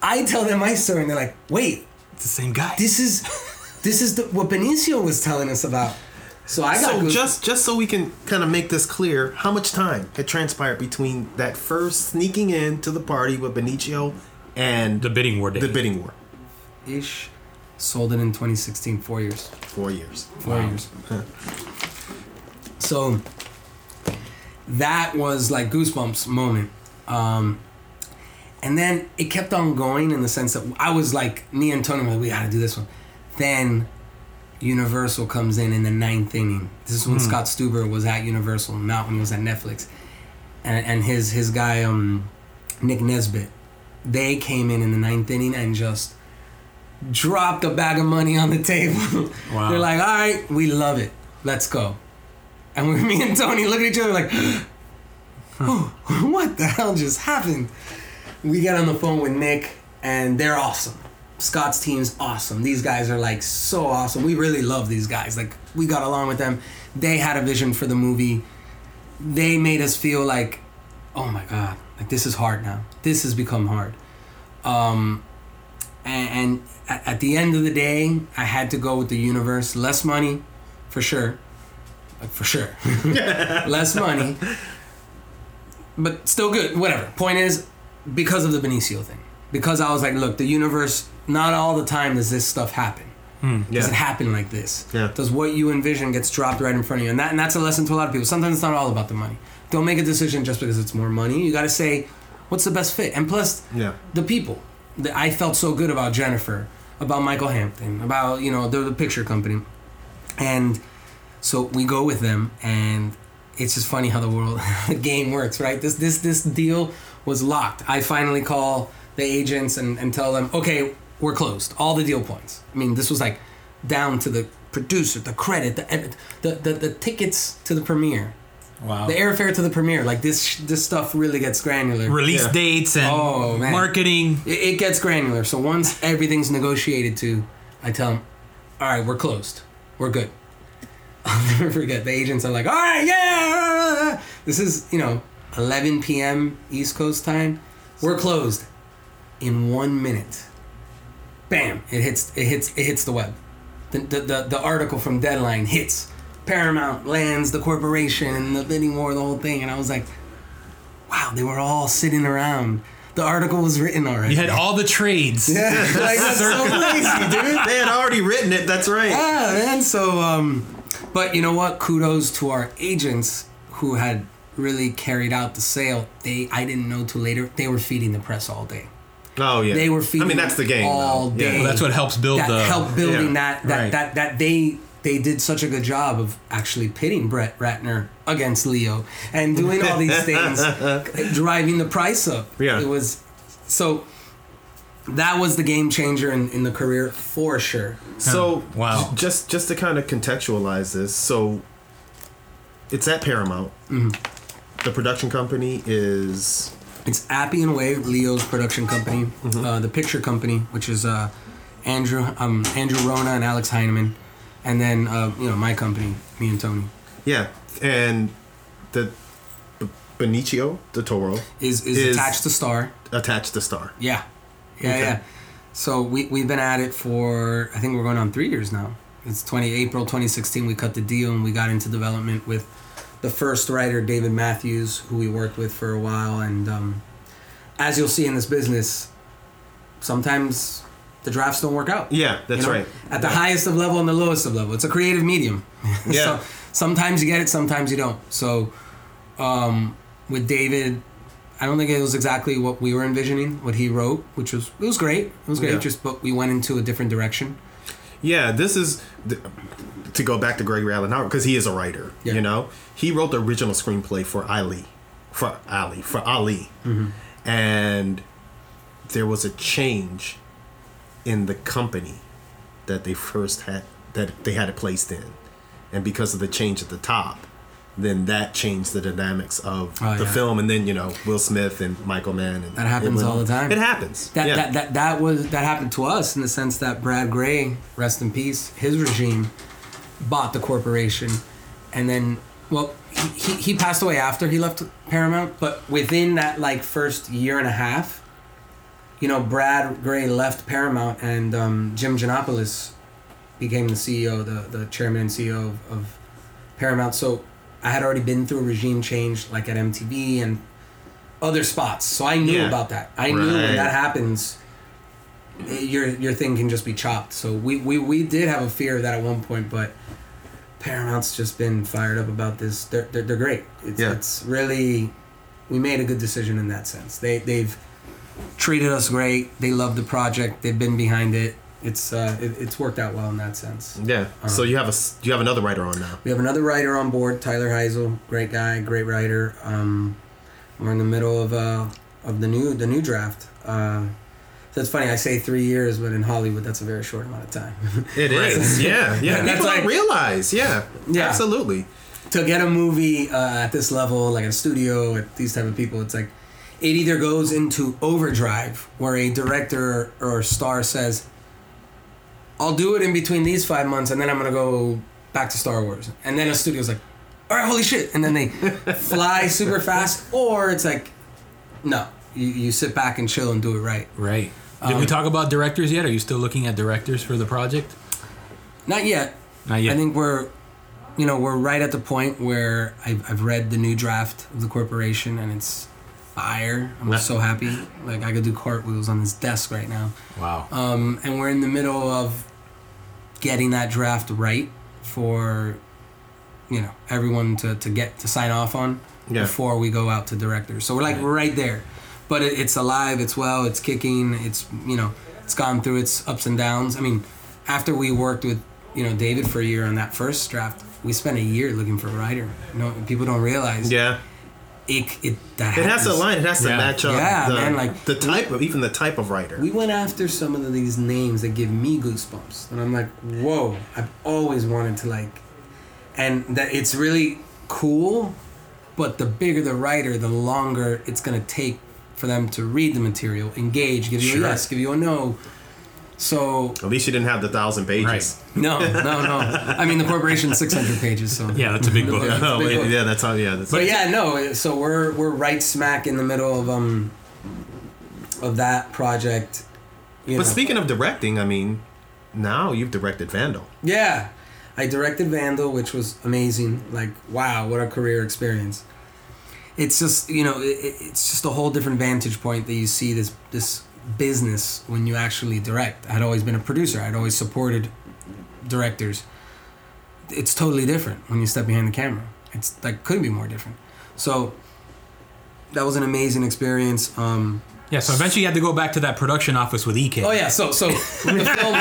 I tell them my story, and they're like, "Wait, It's the same guy. this is, this is the, what Benicio was telling us about." So I got so goose- just just so we can kind of make this clear, how much time had transpired between that first sneaking in to the party with Benicio and the bidding war day. the bidding war? ish sold it in 2016, four years. Four years. four years. So that was like goosebumps moment. Um, and then it kept on going in the sense that I was like, me and Tony were like, we gotta do this one. Then Universal comes in in the ninth inning. This is when Scott Stuber was at Universal, not when he was at Netflix. And, and his his guy, um, Nick Nesbitt, they came in in the ninth inning and just dropped a bag of money on the table. Wow. They're like, all right, we love it. Let's go. And we, me and Tony look at each other like, oh, what the hell just happened? We get on the phone with Nick, and they're awesome. Scott's team's awesome. These guys are like so awesome. We really love these guys. Like we got along with them. They had a vision for the movie. They made us feel like, oh my god, like this is hard now. This has become hard. Um, and, and at, the end of the day, I had to go with the universe. Less money, for sure. For sure. Less money. But still good. Whatever. Point is, because of the Benicio thing. Because I was like, look, the universe, not all the time does this stuff happen. Hmm. Does it happen like this? Yeah. Does what you envision gets dropped right in front of you? And, that, and that's a lesson to a lot of people. Sometimes it's not all about the money. Don't make a decision just because it's more money. You got to say, what's the best fit? And plus, Yeah. the people. The, I felt so good about Jennifer, about Michael Hampton, about you know the, the picture company, and so we go with them, and it's just funny how the world, the game works, right? This this this deal was locked. I finally call the agents and, and tell them, okay, we're closed. All the deal points. I mean, this was like down to the producer, the credit, the the the, the tickets to the premiere, wow. the airfare to the premiere. Like this this stuff really gets granular. Release Yeah. dates and Oh, man. marketing. It, it gets granular. So once everything's negotiated to, I tell them, all right, we're closed. We're good. I'll never forget. The agents are like, all right, yeah. This is, you know, 11 p.m. East Coast time. We're closed. In one minute, bam! It hits. It hits. It hits the web. The the the, the article from Deadline hits. Paramount lands the corporation and the bidding war, the whole thing, and I was like, wow, they were all sitting around. The article was written already. You had all the trades. Yeah, like that's so crazy, dude. They had already written it. That's right. Yeah, man. So, um, but you know what? Kudos to our agents who had really carried out the sale. They, I didn't know till later. They were feeding the press all day. Oh yeah. They were feeding. I mean, that's the game. all though. day. Yeah. Well, that's what helps build that the. helped building yeah, that that, right. that that they they did such a good job of actually pitting Brett Ratner against Leo and doing all these things, driving the price up. Yeah. it was so. that was the game changer in, in the career for sure. So Wow. j- just just to kind of contextualize this, so it's at Paramount. Mm-hmm. The production company is It's Appian Way, Leo's production company, Mm-hmm. uh, the picture company, which is uh, Andrew um, Andrew Rona and Alex Heineman, and then uh, you know my company, me and Tony, yeah, and the B- Benicio del Toro is is, Is- attached to Star. attached to Star. Yeah, yeah, Okay. yeah. So we we've been at it for I think we're going on three years now. It's twenty April twenty sixteen. We cut the deal and we got into development with the first writer David Matthews, who we worked with for a while. And um, as you'll see in this business, sometimes the drafts don't work out. Yeah, that's you know? right. At the highest of level and the lowest of level, it's a creative medium. Yeah. so sometimes you get it, sometimes you don't. So um, with David, I don't think it was exactly what we were envisioning, what he wrote, which was it was great. It was great. Yeah. Just but we went into a different direction. Yeah, this is to go back to Gregory Allen Howard because he is a writer. Yeah. You know, he wrote the original screenplay for Ali, for Ali, for Ali, Mm-hmm. and there was a change in the company that they first had that they had it placed in, and because of the change at the top. Then that changed the dynamics of Oh, the yeah. film, and then you know Will Smith and Michael Mann. And That happens went all the time. It happens. That, yeah. that that that was that happened to us in the sense that Brad Grey, rest in peace, his regime bought the corporation, and then well he, he, he passed away after he left Paramount, but within that like first year and a half, you know Brad Grey left Paramount and um, Jim Gianopulos became the CEO, the the chairman and CEO of, of Paramount. So I had already been through a regime change like at MTV and other spots, so I knew Yeah. about that. I knew when that happens eh, your your thing can just be chopped. So we, we, we did have a fear of that at one point, but Paramount's just been fired up about this. They're they're, they're great. It's, Yeah. it's really we made a good decision in that sense. They they've treated us great. They love the project. They've been behind it. It's uh it, it's worked out well in that sense. yeah. so you have a you have another writer on now. We have another writer on board, Tyler Heisel, great guy, great writer. Um, we're in the middle of uh, of the new the new draft. Uh, so it's funny I say three years, but in Hollywood that's a very short amount of time. It is, yeah, yeah. That's People like- don't realize, yeah, Yeah. absolutely. to get a movie uh, at this level, like a studio, at these type of people, it's like it either goes into overdrive, where a director or star says, "I'll do it in between these five months, and then I'm gonna go back to Star Wars," and then a studio's like, "All right, holy shit!" and then they fly super fast, or it's like, no, you, you sit back and chill and do it right. Right. Did we talk about directors yet? Are you still looking at directors for the project? Not yet. Not yet. I think we're, you know, we're right at the point where I've, I've read the new draft of the corporation and it's fire. I'm so happy. Like I could do cartwheels on this desk right now. wow. Um, and we're in the middle of getting that draft right for, you know, everyone to, to get to sign off on Yeah. before we go out to directors. So we're like right there, but it, it's alive. It's well. It's kicking. It's you know, it's gone through its ups and downs. I mean, after we worked with you know David for a year on that first draft, we spent a year looking for a writer. You know, people don't realize. Yeah, It it that it has to happens. align. It has to Yeah. match up. Yeah, the, man, like- the type of even the type of writer. We went after some of these names that give me goosebumps, and I'm like, whoa! I've always wanted to like, and that it's really cool, but the bigger the writer, the longer it's gonna take for them to read the material, engage, give you Sure. a yes, give you a no. So At least you didn't have the thousand pages. no, no, no. I mean, the corporation's 600 pages, so yeah, that's a big book. Yeah. Oh, Big book. yeah, that's how. Yeah, that's. But yeah, no. So we're we're right smack in the middle of um of that project. You But know. speaking of directing, I mean, now you've directed Vandal. Yeah, I directed Vandal, which was amazing. Like, wow, what a career experience! It's just you know, it, it- it's just a whole different vantage point that you see this this business when you actually direct. I'd always been a producer. I'd always supported directors. It's totally different when you step behind the camera. It's like couldn't be more different. So that was an amazing experience. Um, Yeah, so eventually you had to go back to that production office with EK. oh yeah, so so the film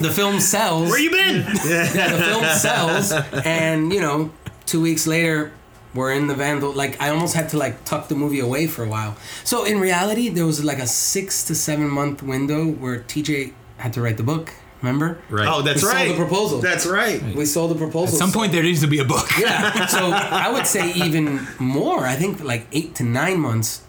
the film sells. Where you been? yeah, the film sells, and you know, two weeks later, were in the Vandal. Like I almost had to like tuck the movie away for a while. So in reality, there was like a six to seven month window where TJ had to write the book. Remember? Right. Oh, that's We sold right. the proposal. That's right. We sold the proposal. At some point, there needs to be a book. yeah. So I would say even more. I think like eight to nine months.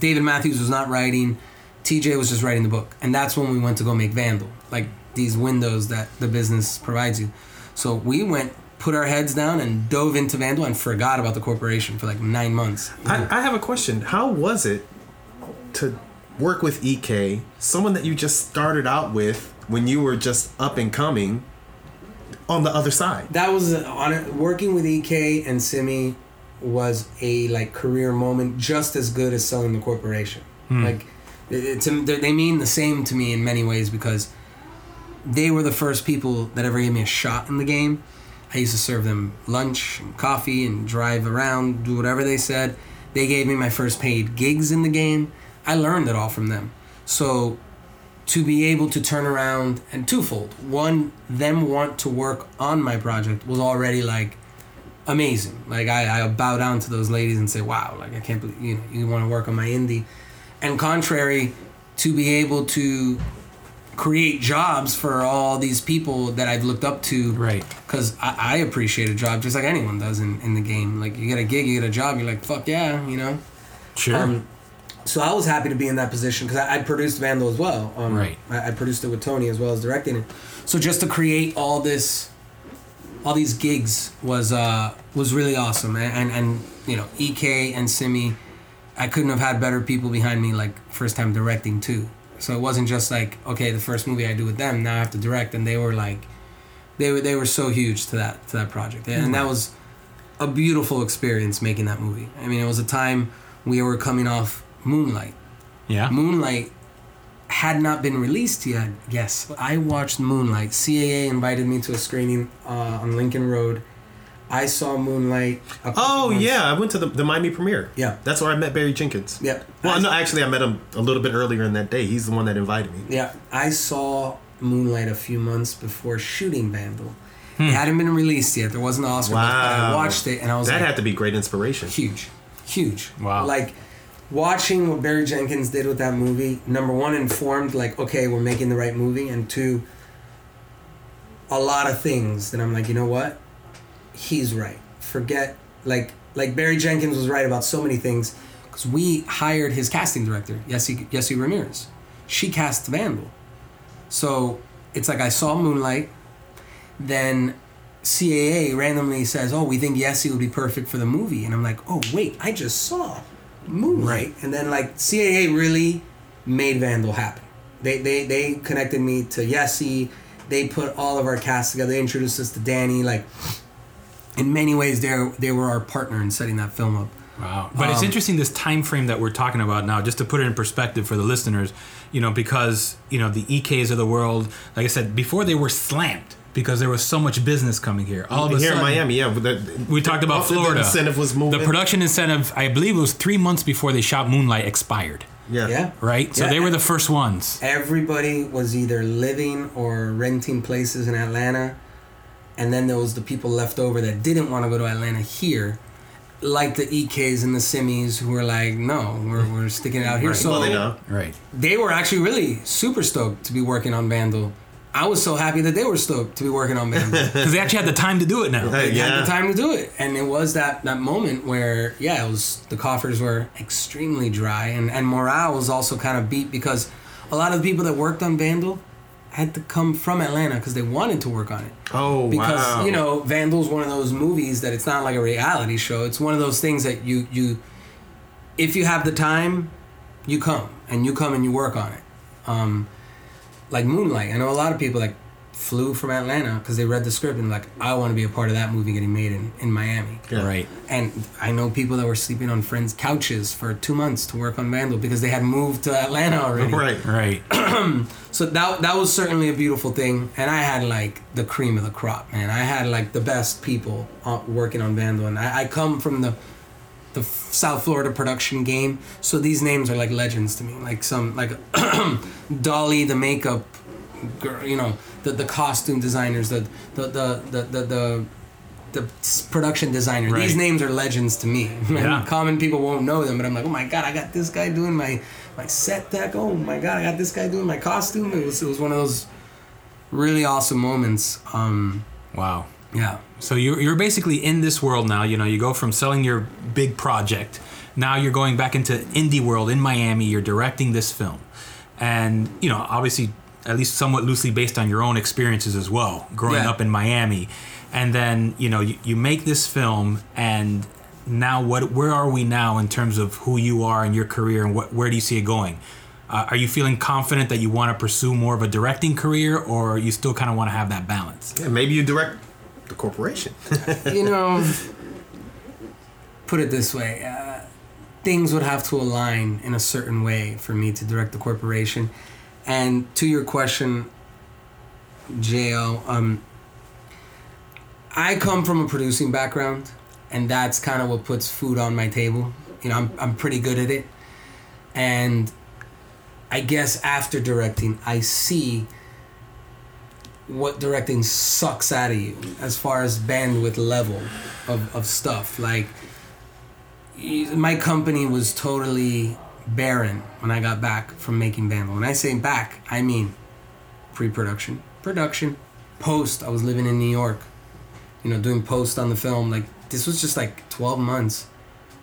David Matthews was not writing. TJ was just writing the book, and that's when we went to go make Vandal, like these windows that the business provides you. So we went, put our heads down, and dove into Vandal, and forgot about the corporation for like nine months. I, I have a question. How was it to work with EK, someone that you just started out with when you were just up and coming, on the other side? that was on working with EK and Simi was a like career moment just as good as selling the corporation. Hmm. Like it, it, they they mean the same to me in many ways because they were the first people that ever gave me a shot in the game. I used to serve them lunch and coffee and drive around, do whatever they said. They gave me my first paid gigs in the game. I learned it all from them. So to be able to turn around and twofold one them want to work on my project was already like amazing like I, I bow down to those ladies and say wow like i can't believe you know you want to work on my indie and contrary to be able to create jobs for all these people that i've looked up to Right. because I, I appreciate a job just like anyone does in, in the game like you get a gig you get a job you're like fuck yeah you know Sure. um, so I was happy to be in that position because I, I produced Vandal as well. Um, Right. I, I produced it with Tony as well as directing it. So just to create all this, all these gigs was uh, was really awesome. And, and and you know Ek and Simi, I couldn't have had better people behind me. Like first time directing too. So it wasn't just like okay, the first movie I do with them, now I have to direct, and they were like, they were they were so huge to that to that project, and that was a beautiful experience making that movie. I mean, it was a time we were coming off Moonlight. yeah. Moonlight had not been released yet. Yes, I watched Moonlight. CAA invited me to a screening uh, on Lincoln Road. I saw Moonlight. Oh months- yeah, I went to the, the Miami premiere. Yeah. that's where I met Barry Jenkins. Yeah. Well, no, actually, I met him a little bit earlier in that day. He's the one that invited me. Yeah, I saw Moonlight a few months before shooting Vandal. Hmm. It hadn't been released yet. There wasn't an Oscar. buzz, but I watched it and I was That like, had to be great inspiration. huge, huge. Wow. Like watching what Barry Jenkins did with that movie. Number one, informed like, okay, we're making the right movie, and two, a lot of things that I'm like, you know what, he's right. Forget like like Barry Jenkins was right about so many things because we hired his casting director, Yesi Yesi Ramirez. She cast Vandal, so it's like I saw Moonlight, then CAA randomly says, "Oh, we think Yesi would be perfect for the movie," and I'm like, "Oh, wait, I just saw Moonlight," and then like CAA really made Vandal happen. They they they connected me to Yesi. They put all of our cast together. They introduced us to Danny. Like, in many ways, they they were our partner in setting that film up. Wow. But it's Um, interesting this time frame that we're talking about now, just to put it in perspective for the listeners, you know, because, you know, the EKs of the world, like I said, before they were slammed because there was so much business coming here. All of a Here sudden, in Miami, yeah. The, We talked about also the Florida. incentive was moving. The production incentive, I believe it was three months before they shot Moonlight expired, yeah. Yeah. right? So they were the first ones. everybody was either living or renting places in Atlanta, and then there was the people left over that didn't want to go to Atlanta here, like the EKs and the Simmies who were like, no, we're, we're sticking it out here. Right. So well, they know. Right. they were actually really super stoked to be working on Vandal. I was so happy that they were stoked to be working on Vandal. Because they actually had the time to do it now. Hey, They yeah. had the time to do it, and it was that that moment where yeah, it was the coffers were extremely dry, and and morale was also kind of beat because a lot of the people that worked on Vandal had to come from Atlanta because they wanted to work on it. Oh Because wow. you know, Vandal's one of those movies that it's not like a reality show. It's one of those things that you you, if you have the time, you come and you come and you work on it. Um, like Moonlight, I know a lot of people like flew from Atlanta because they read the script and like I want to be a part of that movie getting made in in Miami. Yeah. Right. And I know people that were sleeping on friends' couches for two months to work on Vandal because they had moved to Atlanta already. Right. Right. So that that was certainly a beautiful thing, and I had like the cream of the crop, man. I had like the best people uh, working on Vandal, and I, I come from the the South Florida production game, so these names are like legends to me. Like some like Dolly, the makeup girl, you know, the the costume designers, the the the the the, the the production designer. Right. These names are legends to me. Yeah. Common people won't know them, but I'm like, oh my god, I got this guy doing my my set deck. Oh my god, I got this guy doing my costume. It was it was one of those really awesome moments. Um, Wow. yeah. So you're, you're basically in this world now. You know, you go from selling your big project. Now you're going back into indie world in Miami. You're directing this film, and you know, obviously, at least somewhat loosely based on your own experiences as well, growing Yeah. up in Miami. And then you know, you, you make this film, and now what? Where are we now in terms of who you are and your career, and what? Where do you see it going? Uh, are you feeling confident that you want to pursue more of a directing career, or you still kind of want to have that balance? Yeah, maybe you direct the corporation. you know, put it this way, uh, things would have to align in a certain way for me to direct the corporation. And to your question, Jo, um, I come from a producing background, and that's kind of what puts food on my table. You know, I'm I'm pretty good at it, and I guess after directing, I see what directing sucks out of you as far as bandwidth level of, of stuff. Like, my company was totally barren when I got back from making Vandal. When I say back, I mean pre production, production, post. I was living in New York, you know, doing post on the film. Like, this was just like 12 months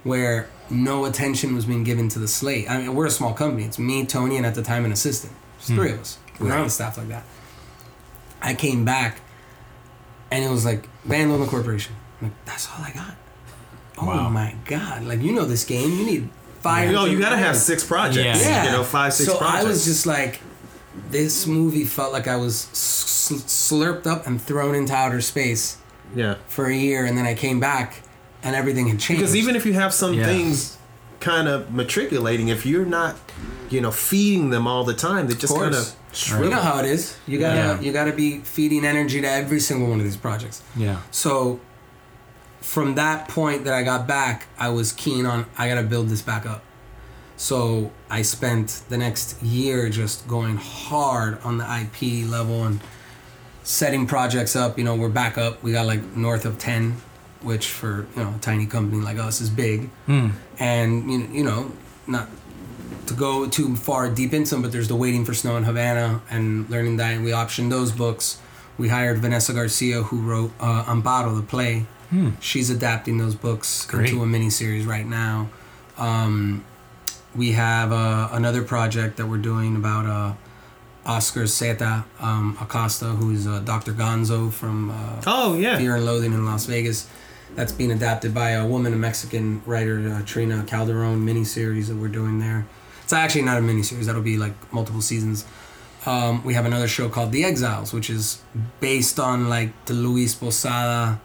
where no attention was being given to the slate. I mean, we're a small company. It's me, Tony, and at the time an assistant. It's hmm. three of us. We're on staff like that. I came back, and it was like Vandal and the Corporation. I'm like, that's all I got. Oh Wow. my god! Like you know this game. You need five. you know, you gotta have six projects. Yeah. You know, five, six so projects. I was just like, this movie felt like I was sl- slurped up and thrown into outer space yeah. for a year, and then I came back, and everything had changed. Because even if you have some Yeah. things kind of matriculating, if you're not, you know, feeding them all the time, they just kind course. of you know how it is. You gotta Yeah. you gotta be feeding energy to every single one of these projects. Yeah. So from that point that I got back, I was keen on I gotta build this back up. So I spent the next year just going hard on the IP level and setting projects up. You know, we're back up. We got like north of ten, which for you know a tiny company like us is big. And you know, you know, not to go too far deep into them, but there's the Waiting for Snow in Havana and Learning That. We optioned those books. We hired Vanessa Garcia, who wrote uh, Amparo, the play. She's adapting those books Great. into a miniseries right now. Um, we have uh, another project that we're doing about uh, Oscar Zeta um, Acosta, who's uh, Dr. Gonzo from uh, Oh yeah. Fear and Loathing in Las Vegas. That's being adapted by a woman, a Mexican writer, uh, Trina Calderon miniseries that we're doing there. It's actually not a miniseries. That'll be like multiple seasons. Um, we have another show called The Exiles, which is based on like the Luis Posada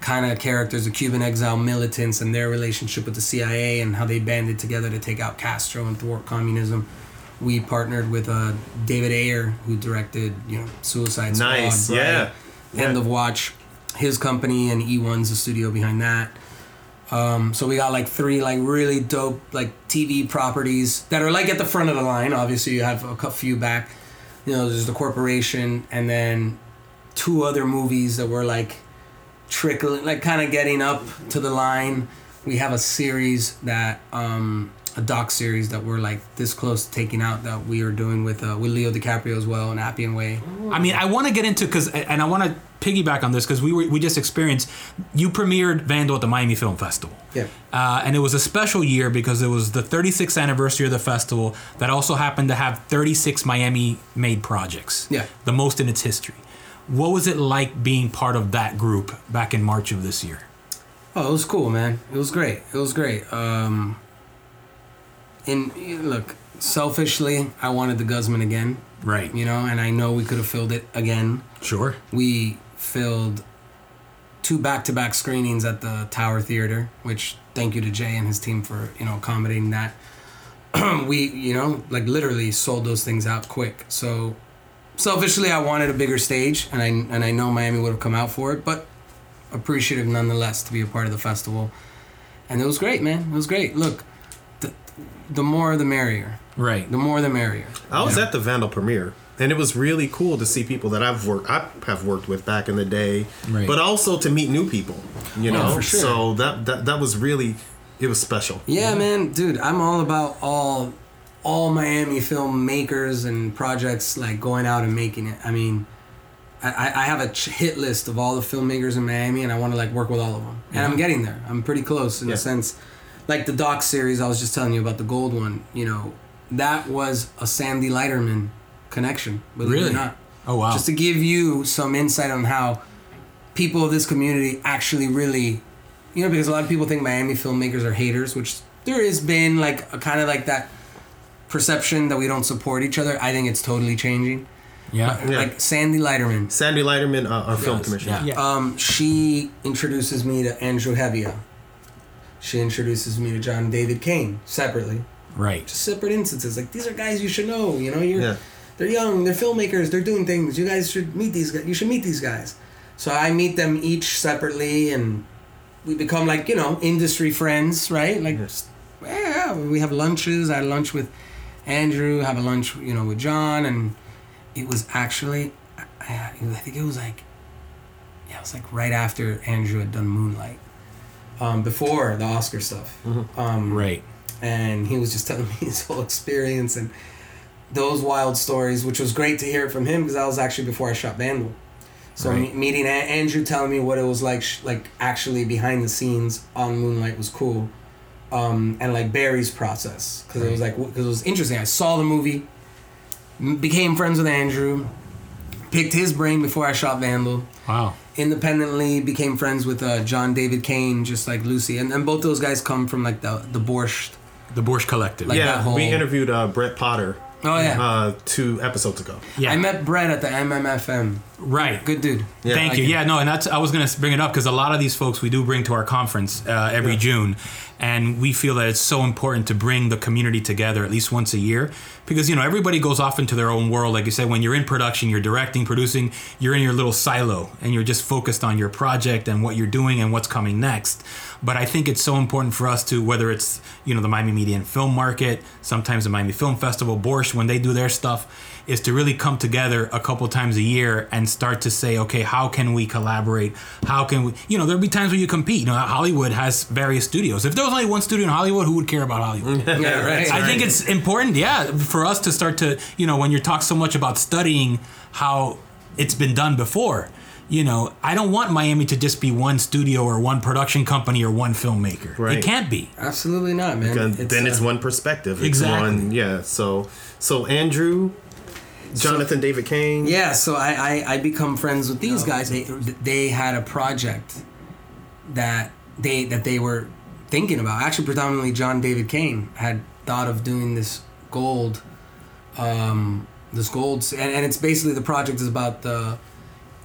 kind of characters, the Cuban exile militants, and their relationship with the CIA and how they banded together to take out Castro and thwart communism. We partnered with uh, David Ayer, who directed, you know, Suicide Squad, Nice, Bright, yeah. End Yeah. of Watch, his company, and E1's the studio behind that. Um, so we got like three like really dope like TV properties that are like at the front of the line. Obviously, you have a few back. You know, there's the corporation, and then two other movies that were like trickling, like kind of getting up to the line. We have a series that, um, a doc series that we're like this close to taking out that we are doing with uh, with Leo DiCaprio as well and Appian Way. I mean, I want to get into because, and I want to piggyback on this because we were we just experienced. You premiered Vandal at the Miami Film Festival. Yeah. Uh, and it was a special year because it was the 36th anniversary of the festival that also happened to have 36 Miami made projects. Yeah. The most in its history. What was it like being part of that group back in March of this year? Oh, it was cool, man. It was great. It was great. Um, and look, selfishly, I wanted the Gusman again. Right. You know, and I know we could have filled it again. Sure. We filled two back-to-back screenings at the Tower Theater, which thank you to Jay and his team for you know accommodating that. we you know like literally sold those things out quick. So selfishly, I wanted a bigger stage, and I and I know Miami would have come out for it, but appreciative nonetheless to be a part of the festival. And it was great, man. It was great. Look, the, the more the merrier. Right. The more the merrier. I was Yeah. at the Vandal premiere. and it was really cool to see people that I've worked I have worked with back in the day, Right. but also to meet new people. You know, for sure. so that that that was really it was special. Yeah, man, dude, I'm all about all all Miami filmmakers and projects like going out and making it. I mean, I, I have a hit list of all the filmmakers in Miami, and I want to like work with all of them. And I'm getting there. I'm pretty close in Yeah. the sense, like the doc series I was just telling you about the gold one. You know, that was a Sandy Lighterman connection. Believe it Really? or not. Oh wow. Just to give you some insight on how people of this community actually really, you know, because a lot of people think Miami filmmakers are haters, which there has been like a kind of like that perception that we don't support each other. I think it's totally changing. yeah. Yeah. Like Sandy Lighterman, Sandy Lighterman, uh, our film Yes. commissioner. Yeah. um, she introduces me to Andrew Hevia. She introduces me to John David Kane separately. Right. Just separate instances. Like these are guys you should know. You know, you're Yeah. they're young, they're filmmakers, they're doing things. You guys should meet these guys. You should meet these guys. So I meet them each separately, and we become like you know industry friends, right? Like, just, yeah, we have lunches. I had lunch with Andrew. Have a lunch, you know, with John, and it was actually, I, I think it was like, yeah, it was like right after Andrew had done Moonlight, um, before the Oscar stuff. Um, Right. and he was just telling me his whole experience and those wild stories, which was great to hear from him because that was actually before I shot Vandal. So Right. me- meeting a- Andrew telling me what it was like, sh- like actually behind the scenes on Moonlight was cool, um, and like Barry's process because it was like because it was interesting. I saw the movie, became friends with Andrew, picked his brain before I shot Vandal Wow. independently became friends with uh, John David Kane, just like Lucy, and, and both those guys come from like the the Borscht. The Borscht Collective. Like- yeah, that whole- we interviewed uh, Brett Potter. Oh yeah, uh, two episodes ago. yeah. I met Brett at the MMFM. right. Good dude. Yeah. Thank Like you. him. Yeah, no, and that's I was gonna bring it up because a lot of these folks we do bring to our conference uh, every June, and we feel that it's so important to bring the community together at least once a year because you know everybody goes off into their own world. Like you said, when you're in production, you're directing, producing, you're in your little silo and you're just focused on your project and what you're doing and what's coming next. But I think it's so important for us to whether it's you know the Miami Media and Film Market, sometimes the Miami Film Festival, Borscht, when they do their stuff, is to really come together a couple times a year and start to say, okay, how can we collaborate? How can we, you know, there'll be times where you compete. You know, Hollywood has various studios. If there was only one studio in Hollywood, who would care about Hollywood? Yeah, right. I think it's important, yeah, for us to start to, you know, when you talk so much about studying how it's been done before, you know, I don't want Miami to just be one studio or one production company or one filmmaker. Right. It can't be. Absolutely not, man. Then then it's uh, one perspective. It's Exactly. one, yeah. So so Andrew, Jonathan David Kane. Yeah, so I, I, I become friends with these guys. They they had a project that they that they were thinking about. Actually, predominantly John David Kane had thought of doing this gold, um, this gold, and, and it's basically the project is about the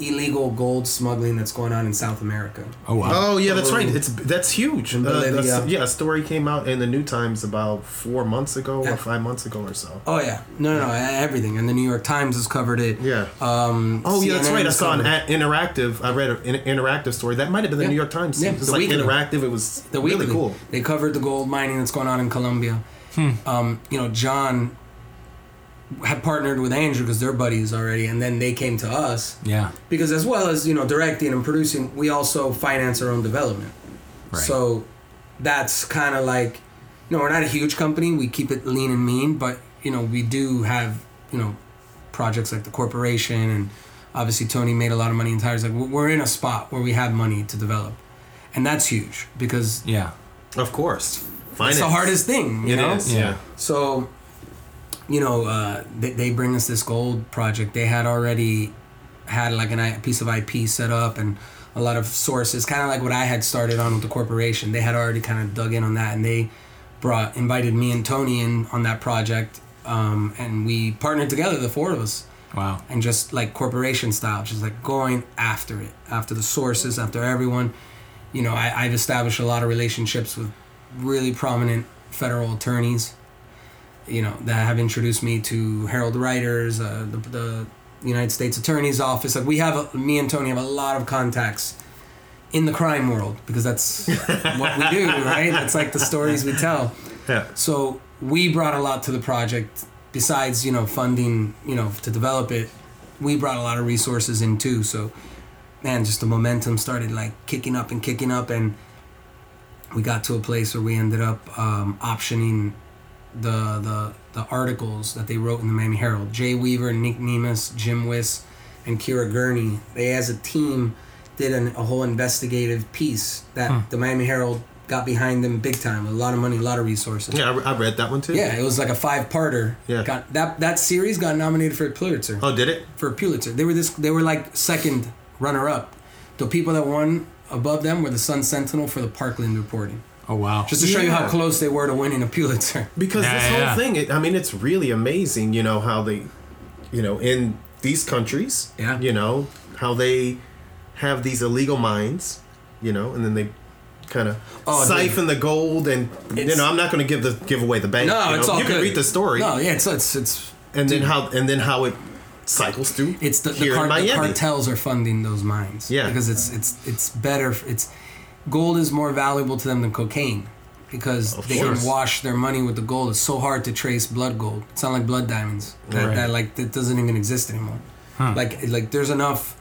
illegal gold smuggling that's going on in South America. Oh wow. Oh yeah, that's right. It's that's huge. In Uh, that's- yeah, a story came out in the New Times about four months ago Yeah. or five months ago or so. Oh yeah, no, no, no, everything. And the New York Times has covered it. Yeah. Um, Oh yeah, that's right. I saw an a- interactive. I read an interactive story that might have been the Yeah. New York Times. Yeah, it was the like weekly. interactive. It was the really weekly. cool. They covered the gold mining that's going on in Colombia. Um, you know, John had partnered with Andrew because they're buddies already, and then they came to us Yeah. because as well as you know directing and producing, we also finance our own development. Right. So that's kind of like, you know, we're not a huge company. We keep it lean and mean, but you know, we do have you know projects like the corporation, and obviously Tony made a lot of money in tires. Like we're in a spot where we have money to develop, and that's huge because Yeah. Of course, it's the hardest thing. You It know, is, Yeah. yeah. so, you know, uh, they, they bring us this gold project. They had already had like an, I- a piece of IP set up and a lot of sources, kind of like what I had started on with the corporation. They had already kind of dug in on that, and they brought invited me and Tony in on that project, um, and we partnered together, the four of us, Wow. and just like corporation style, just like going after it, after the sources, after everyone. You know, I, I've established a lot of relationships with really prominent federal attorneys. You know that have introduced me to Harold Writers, uh, the, the United States Attorney's Office. Like we have, a, me and Tony have a lot of contacts in the crime world because that's what we do, right? That's like the stories we tell. Yeah. So we brought a lot to the project besides you know funding you know to develop it, we brought a lot of resources in too. So, man, just the momentum started like kicking up and kicking up, and we got to a place where we ended up um, optioning the the the articles that they wrote in the Miami Herald. Jay Weaver, Nick Nehamas, Jim Wyss, and Kyra Gurney. They as a team did an, a whole investigative piece that hmm. the Miami Herald got behind them big time. A lot of money, a lot of resources. Yeah, I, I read that one too. Yeah, it was like a five-parter. Yeah. Got that that series got nominated for a Pulitzer. Oh, did it? For a Pulitzer. They were this they were like second runner-up. The people that won above them were the Sun Sentinel for the Parkland reporting. Oh wow. Just to show you how close they were to winning a Pulitzer. Because Yeah, this yeah, whole yeah. thing, it, I mean, it's really amazing, you know, how they, you know, in these countries, Yeah. you know, how they have these illegal mines, you know, and then they kind of Oh, siphon the gold and you know i'm not going to give the give away the bank No, you it's know? all you good. can read the story No, yeah, it's it's it's and then how and then how it cycles through it's the, the, car- in the cartels are funding those mines. Yeah. because it's it's it's better. It's gold is more valuable to them than cocaine because Of they course. can wash their money with the gold. It's so hard to trace blood gold. It's not like blood diamonds that, Right. that like that doesn't even exist anymore. Like like there's enough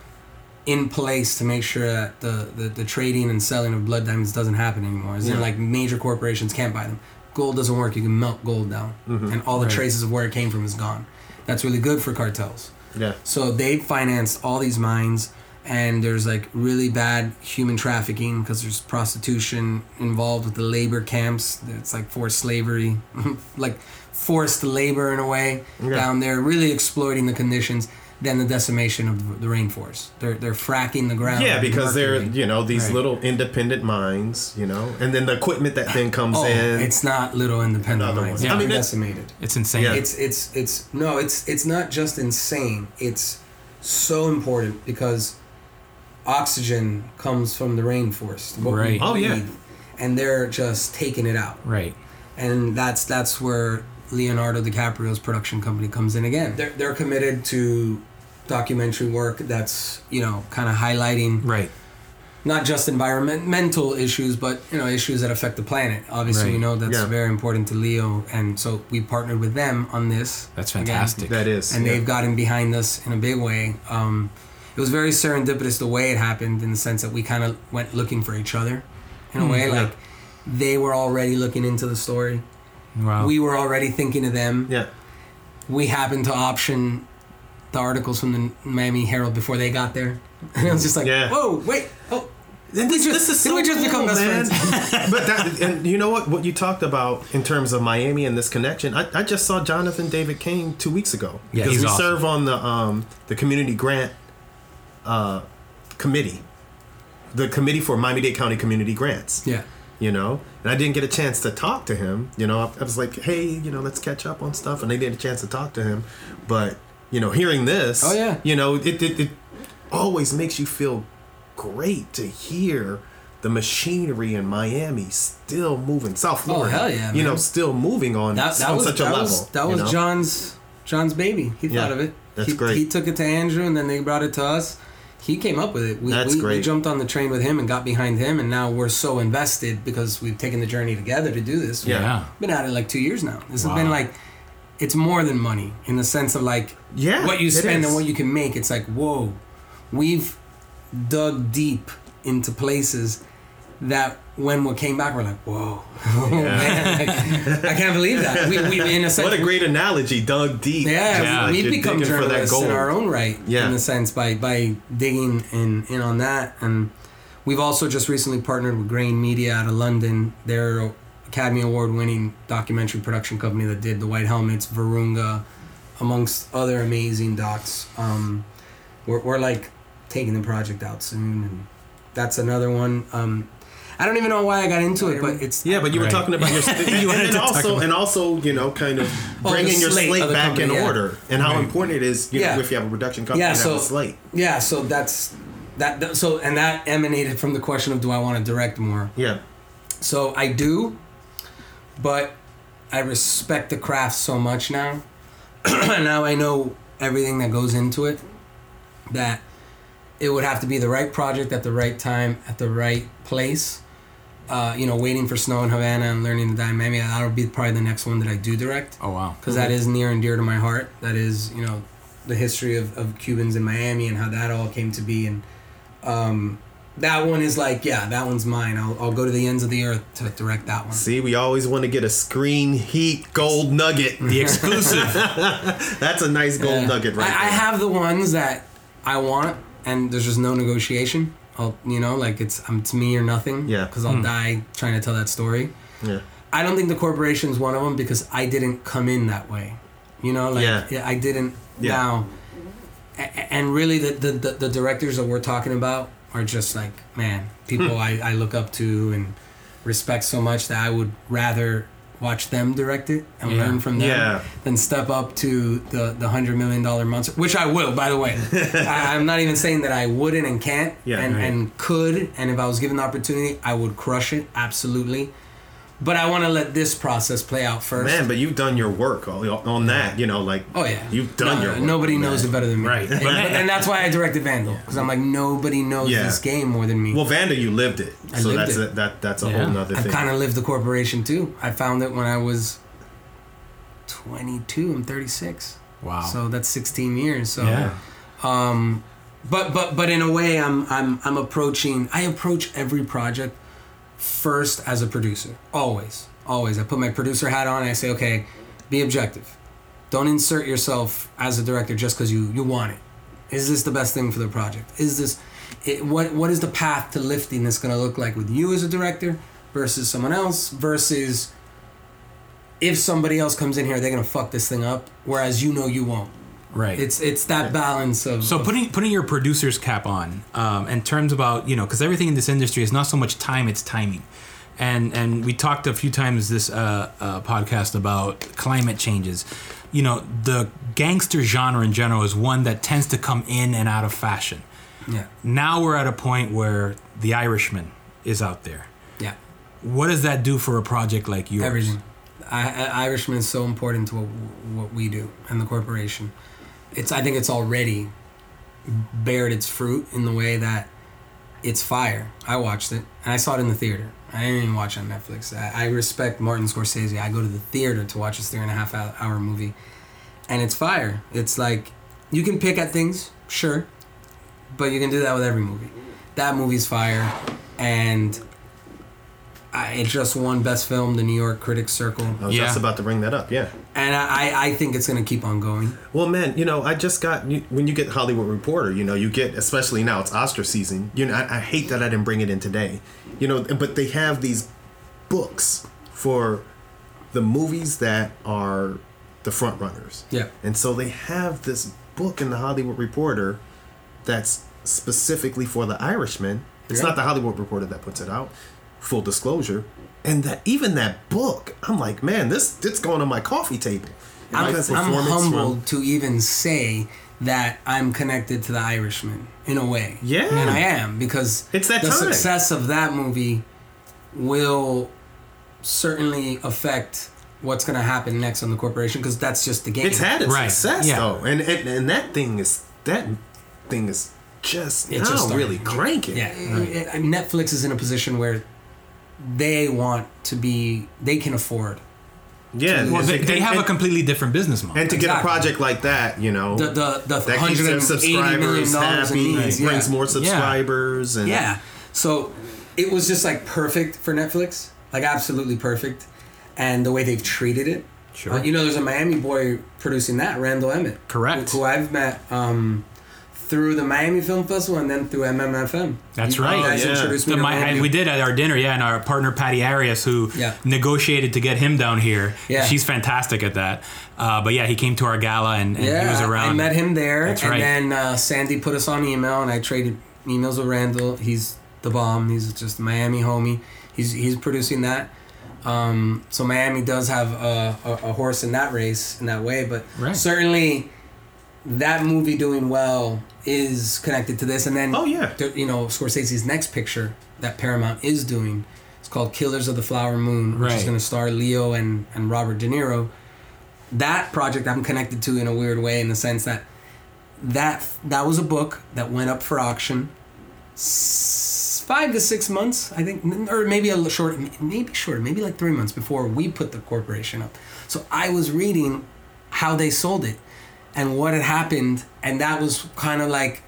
in place to make sure that the, the, the trading and selling of blood diamonds doesn't happen anymore. In Yeah. like major corporations can't buy them. Gold doesn't work. You can melt gold down, Mm-hmm. and all the Right. traces of where it came from is gone. That's really good for cartels. yeah So they financed all these mines, and there's like really bad human trafficking because there's prostitution involved with the labor camps. It's like forced slavery, like forced labor in a way Yeah. down there, really exploiting the conditions. Then the decimation of the rainforest. They're they're fracking the ground. yeah because they're you know these Right. little independent mines you know and then the equipment that then comes Oh, in it's not little independent Another mines. Yeah. I mean, They're it's- decimated. It's insane. Yeah. It's it's it's no, it's it's not just insane. It's so important because oxygen comes from the rainforest. what Right. Oh, yeah. breathe, And they're just taking it out. Right. And that's that's where Leonardo DiCaprio's production company comes in again. They're they're committed to documentary work that's, you know, kind of highlighting Right. not just environmental issues, but you know issues that affect the planet. Obviously, Right. we know that's Yeah. very important to Leo, and so we partnered with them on this. That's Again, fantastic. that is and yeah. they've gotten behind us in a big way. Um, it was very serendipitous the way it happened, in the sense that we kind of went looking for each other, in a way. yeah. Like they were already looking into the story, Wow. we were already thinking of them. yeah We happened to option the articles from the Miami Herald before they got there, and it was just like, Yeah. whoa, wait, oh. And this, just- this is so we just cool, become best man. friends? but that, and you know what? What you talked about in terms of Miami and this connection, I, I just saw Jonathan David Kane two weeks ago Yeah, because we awesome. serve on the um the community grant uh committee, the committee for Miami Dade County community grants. Yeah. You know, and I didn't get a chance to talk to him. You know, I, I was like, hey, you know, let's catch up on stuff, and I didn't get a chance to talk to him. But you know, hearing this, Oh, yeah. you know, it it, it always makes you feel great to hear the machinery in Miami still moving. South Florida, Oh, hell yeah, you know, still moving on, That, that on was such a that level. was that was know? John's John's baby. He Yeah, thought of it. that's he, great. He took it to Andrew, and then they brought it to us. He came up with it. We, That's we, we jumped on the train with him and got behind him, and now we're so invested because we've taken the journey together to do this. Yeah. Yeah. We've been at it like two years now. This Wow. has been like, it's more than money in the sense of like Yeah, what you spend and what you can make. It's like whoa, we've dug deep into places that when we came back we're like whoa, oh, like, I can't believe that. We we in a sense What a great analogy, dug deep. yeah, Yeah. like we've become digging for that journalists in our own right, Yeah. in a sense, by by digging in in on that. And we've also just recently partnered with Grain Media out of London. They're Academy Award winning documentary production company that did The White Helmets, Virunga, amongst other amazing docs. Um, we're, we're like taking the project out soon, and that's another one. Um, I don't even know why I got into it, but it's Yeah, but you were Right. talking about your and, and, wanted then to talk also about- and also you know kind of Oh, bringing the your slate slate of the back in yeah. order and how Right. important it is you Yeah. know if you have a production company Yeah, so- have a slate. yeah. So that's that. that- So and that emanated from the question of do I want to direct more. Yeah, So I do, but I respect the craft so much now. now I know everything that goes into it. That it would have to be the right project at the right time at the right place, uh, you know, waiting for Snow in Havana and learning to die in Miami. That'll be probably the next one that I do direct Oh wow. because that is near and dear to my heart. That is, you know, the history of, of Cubans in Miami and how that all came to be. And um, that one is like, yeah, that one's mine. I'll, I'll go to the ends of the earth to direct that one. See, we always want to get a screen heat gold nugget. The exclusive. That's a nice gold Yeah. nugget right I, I have the ones that I want, and there's just no negotiation. I'll, you know, like it's um, it's me or nothing. Yeah. Because I'll die trying to tell that story. yeah. I don't think the corporation's one of them because I didn't come in that way. You know, like Yeah. I didn't. Yeah. Now, a- a- and really, the, the the the directors that we're talking about are just like man, people Hmm. I I look up to and respect so much that I would rather watch them direct it and Yeah. learn from them Yeah. than step up to the the hundred million dollar monster, which I will, by the way. I, I'm not even saying that I wouldn't and can't, Yeah, and right. and could, and if I was given the opportunity, I would crush it absolutely. But I want to let this process play out first. Man, but you've done your work on, on that, you know, like Oh yeah, you've done No, your work Nobody knows that. it better than me, Right. And, and that's why I directed Vandal because I'm like nobody knows Yeah. this game more than me. Well, Vanda, you lived it, I so lived that's it. A, that that's a Yeah. whole nother I thing. kind of lived the corporation too. I found it when I was 22. I'm 36, Wow. so that's 16 years. So yeah. um but but but in a way i'm i'm i'm approaching i approach every project first as a producer always always. I put my producer hat on and i say okay be objective. Don't insert yourself as a director just because you you want it. Is this the best thing for the project? Is this it, what what is the path to lifting that's going to look like with you as a director versus someone else versus if somebody else comes in here they're to fuck this thing up whereas you know you won't Right. it's it's that balance of So putting putting your producer's cap on, um, in terms about you know, because everything in this industry is not so much time; it's timing. And and we talked a few times this uh, uh, podcast about climate changes. You know, the gangster genre in general is one that tends to come in and out of fashion. yeah Now we're at a point where The Irishman is out there. yeah What does that do for a project like yours? Everything. I, I, Irishman is so important to what, what we do and the corporation. It's I think it's already bared its fruit in the way that it's fire. I watched it and I saw it in the theater. I didn't even watch it on Netflix. I, I respect Martin Scorsese. I go to the theater to watch this three and a half hour movie, and it's fire. It's like you can pick at things, sure, but you can do that with every movie. That movie's fire, and I, it just won Best Film, the New York Critics Circle, I was Yeah. just about to bring that up. Yeah. and I, I think it's gonna keep on going. Well, man, you know, I just got when you get Hollywood Reporter, you know, you get especially now it's Oscar season. You know, I, I hate that I didn't bring it in today. You know, but they have these books for the movies that are the front runners. Yeah. And so they have this book in the Hollywood Reporter that's specifically for the Irishman. It's Yeah. not the Hollywood Reporter that puts it out. Full disclosure. And that even that book, I'm like, man, this it's going on my coffee table. I'm, I'm performance from- humbled to even say that I'm connected to the Irishman in a way. Yeah. and I am because It's that the time. success of that movie will certainly affect what's going to happen next on the corporation because that's just the game. It's had its Right. success Yeah. though, and, and and that thing is that thing is just It now just started. really cranking. Yeah, I mean, Netflix is in a position where they want to be, they can afford yeah. Well, and- they, they and- have a completely different business model. and to get a project like that, you know, the the the that keeps their 180 million subscribers dollars in happy, needs. brings more subscribers, and Yeah. So it was just like perfect for Netflix, like absolutely perfect, and the way they've treated it. Sure. Uh, you know, there's a Miami boy producing that, Randall Emmett. Correct. Who, who I've met um, through the Miami Film Festival and then through MMFM. That's You right. guys Yeah. introduced me The, my, we did at our dinner, yeah, and our partner Patty Arias, who Yeah. negotiated to get him down here. Yeah. she's fantastic at that. Uh, but yeah, he came to our gala and, and Yeah, he was around. I met him there, That's and right. then uh, Sandy put us on email, and I traded emails with Randall. He's the bomb. He's just a Miami homie. He's he's producing that. Um, so Miami does have a, a, a horse in that race in that way, but Right. certainly that movie doing well is connected to this. And then Oh, yeah. there- you know Scorsese's next picture that Paramount is doing. It's called Killers of the Flower Moon, which is going to star Leo and and Robert De Niro that project I'm connected to in a weird way in the sense that that that was a book that went up for auction s- five to six months, I think, or maybe a little short, maybe shorter, maybe like three months before we put the corporation up. So I was reading how they sold it and what had happened, and that was kind of like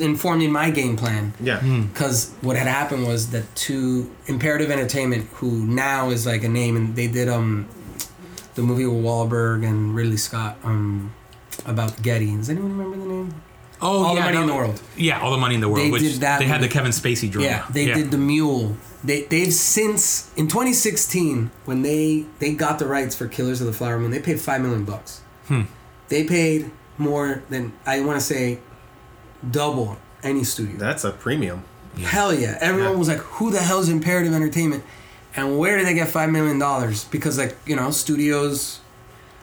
informing my game plan. Yeah. Because what had happened was that to Imperative Entertainment, who now is like a name, and they did um the movie with Wahlberg and Ridley Scott um about Getty. Does anyone remember the name? Oh, All the yeah, Money in the World. Yeah, all the money in the world. They which did that they had the. Kevin Spacey drama. Yeah, they did the Mule. They they've since in 2016 when they they got the rights for Killers of the Flower Moon, they paid five million bucks. Hmm. They paid more than I want to say double any studio. That's a premium. Hell yeah! Everyone Yeah. was like, "Who the hell's Imperative Entertainment?" And where did they get five million dollars? Because like you know, studios.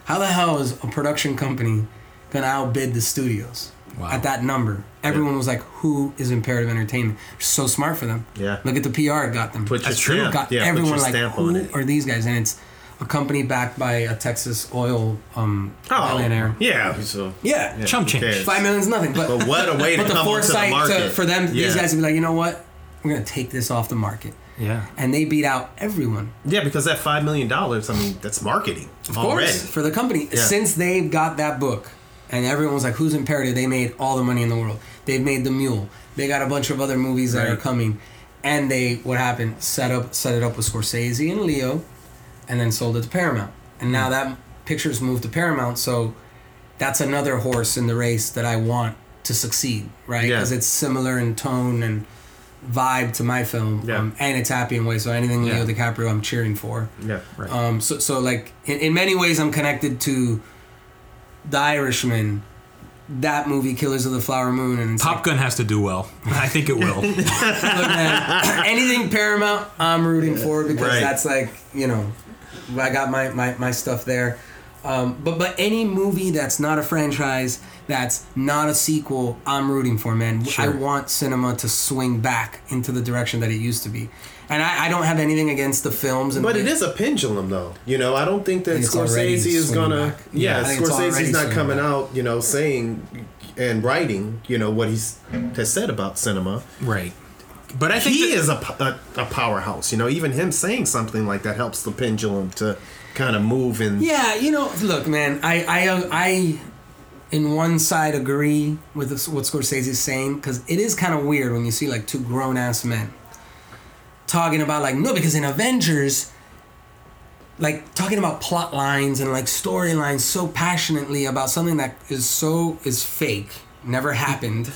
How the hell is a production company gonna outbid the studios Wow. at that number? Everyone was like, "Who is Imperative Entertainment?" So smart for them. Yeah. Look at the PR it got them. Put your That's true. stamp. got yeah, everyone put your like, stamp "Who on it. are these guys?" And it's a company backed by a Texas oil um, Oh, billionaire. yeah. So Yeah. yeah, Chump change. cares? Five million's nothing, but But what a way to but the come onto the foresight market to, for them, these guys to be like, you know what, we're gonna take this off the market, Yeah. and they beat out everyone. Yeah, because that five million dollars, I mean, that's marketing Of already. course, for the company, Yeah. since they got that book, and everyone was like, "Who's Imperative?" They made all the money in the world. They've made The Mule. They got a bunch of other movies that are coming, and they what happened? Set up set it up with Scorsese and Leo, and then sold it to Paramount. And Hmm. now that pictures moved to Paramount, so that's another horse in the race that I want to succeed, right? Yeah. Because it's similar in tone and vibe to my film, Yeah. um, and it's happy in ways. So anything Leo Yeah. DiCaprio, I'm cheering for. Yeah, Right. Um, so, so like in, in many ways, I'm connected to The Irishman, that movie, Killers of the Flower Moon, and it's Top Gun has to do well. I think it will. look, man, anything Paramount, I'm rooting for because Right. that's like you know, I got my my, my stuff there. Um, but but any movie that's not a franchise, that's not a sequel, I'm rooting for, man. Sure. I want cinema to swing back into the direction that it used to be. And I, I don't have anything against the films, and But it is a pendulum, though. You know, I don't think that think Scorsese is gonna. back. Yeah, Yeah, I Scorsese's not coming back. out, you know, saying and writing, you know, what he's has said about cinema. right. But I think He that- is a, a a powerhouse. You know, even him saying something like that helps the pendulum to kind of move in. Yeah, you know, look, man, I, I, uh, I, in one side agree with this, what Scorsese's saying because it is kind of weird when you see like two grown ass men talking about like no, because in Avengers, like talking about plot lines and like storylines so passionately about something that is so is fake, never happened.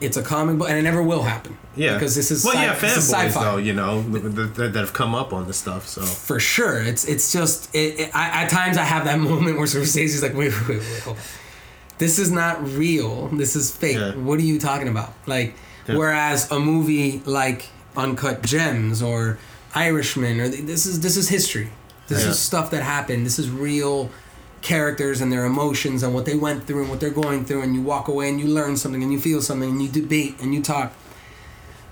It's a comic book, and it never will happen. Yeah, because this is well, sci- yeah, fanboys though, you know, that, that, that have come up on this stuff. So for sure. It's it's just it, it, I, at times I have that moment where Scorsese's like, wait, wait, wait, wait. This is not real. This is fake. Yeah. What are you talking about? Like, Yeah. whereas a movie like Uncut Gems or Irishman or this is this is history. This Yeah. is stuff that happened. This is real characters and their emotions and what they went through and what they're going through and you walk away and you learn something and you feel something and you debate and you talk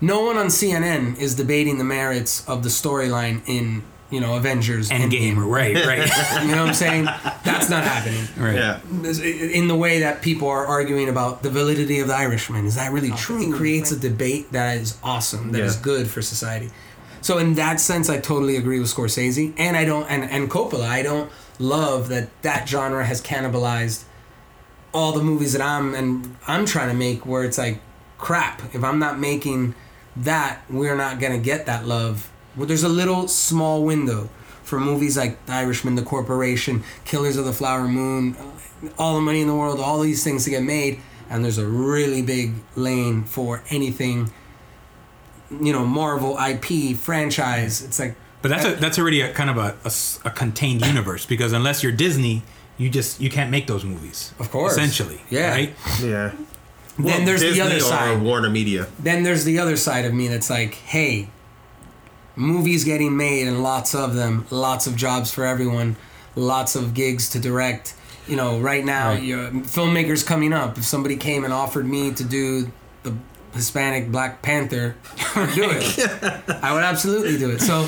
no one on CNN is debating the merits of the storyline in you know Avengers Endgame. Right, right. You know what I'm saying? That's not happening. right. yeah, In the way that people are arguing about the validity of the Irishman, is that really true? It creates a debate that is awesome, that is Yeah. good for society. So in that sense, I totally agree with Scorsese, and I don't, and and Coppola. I don't love that that genre has cannibalized all the movies that I'm and I'm trying to make, where it's like crap. If I'm not making that, we're not gonna get that love. Well, there's a little small window for movies like The Irishman, The Corporation, Killers of the Flower Moon, all the money in the world, all these things to get made, and there's a really big lane for anything. You know, Marvel IP franchise. It's like But that's a, that's already a kind of a a contained universe because unless you're Disney, you just you can't make those movies. Of course. essentially. Yeah. Right. yeah. then there's Disney the other or side. Warner Media. then there's the other side of me that's like, hey, movies getting made and lots of them, lots of jobs for everyone, lots of gigs to direct. You know, right now, Right. you filmmakers coming up. If somebody came and offered me to do the Hispanic Black Panther, I'd do it. I would absolutely do it. So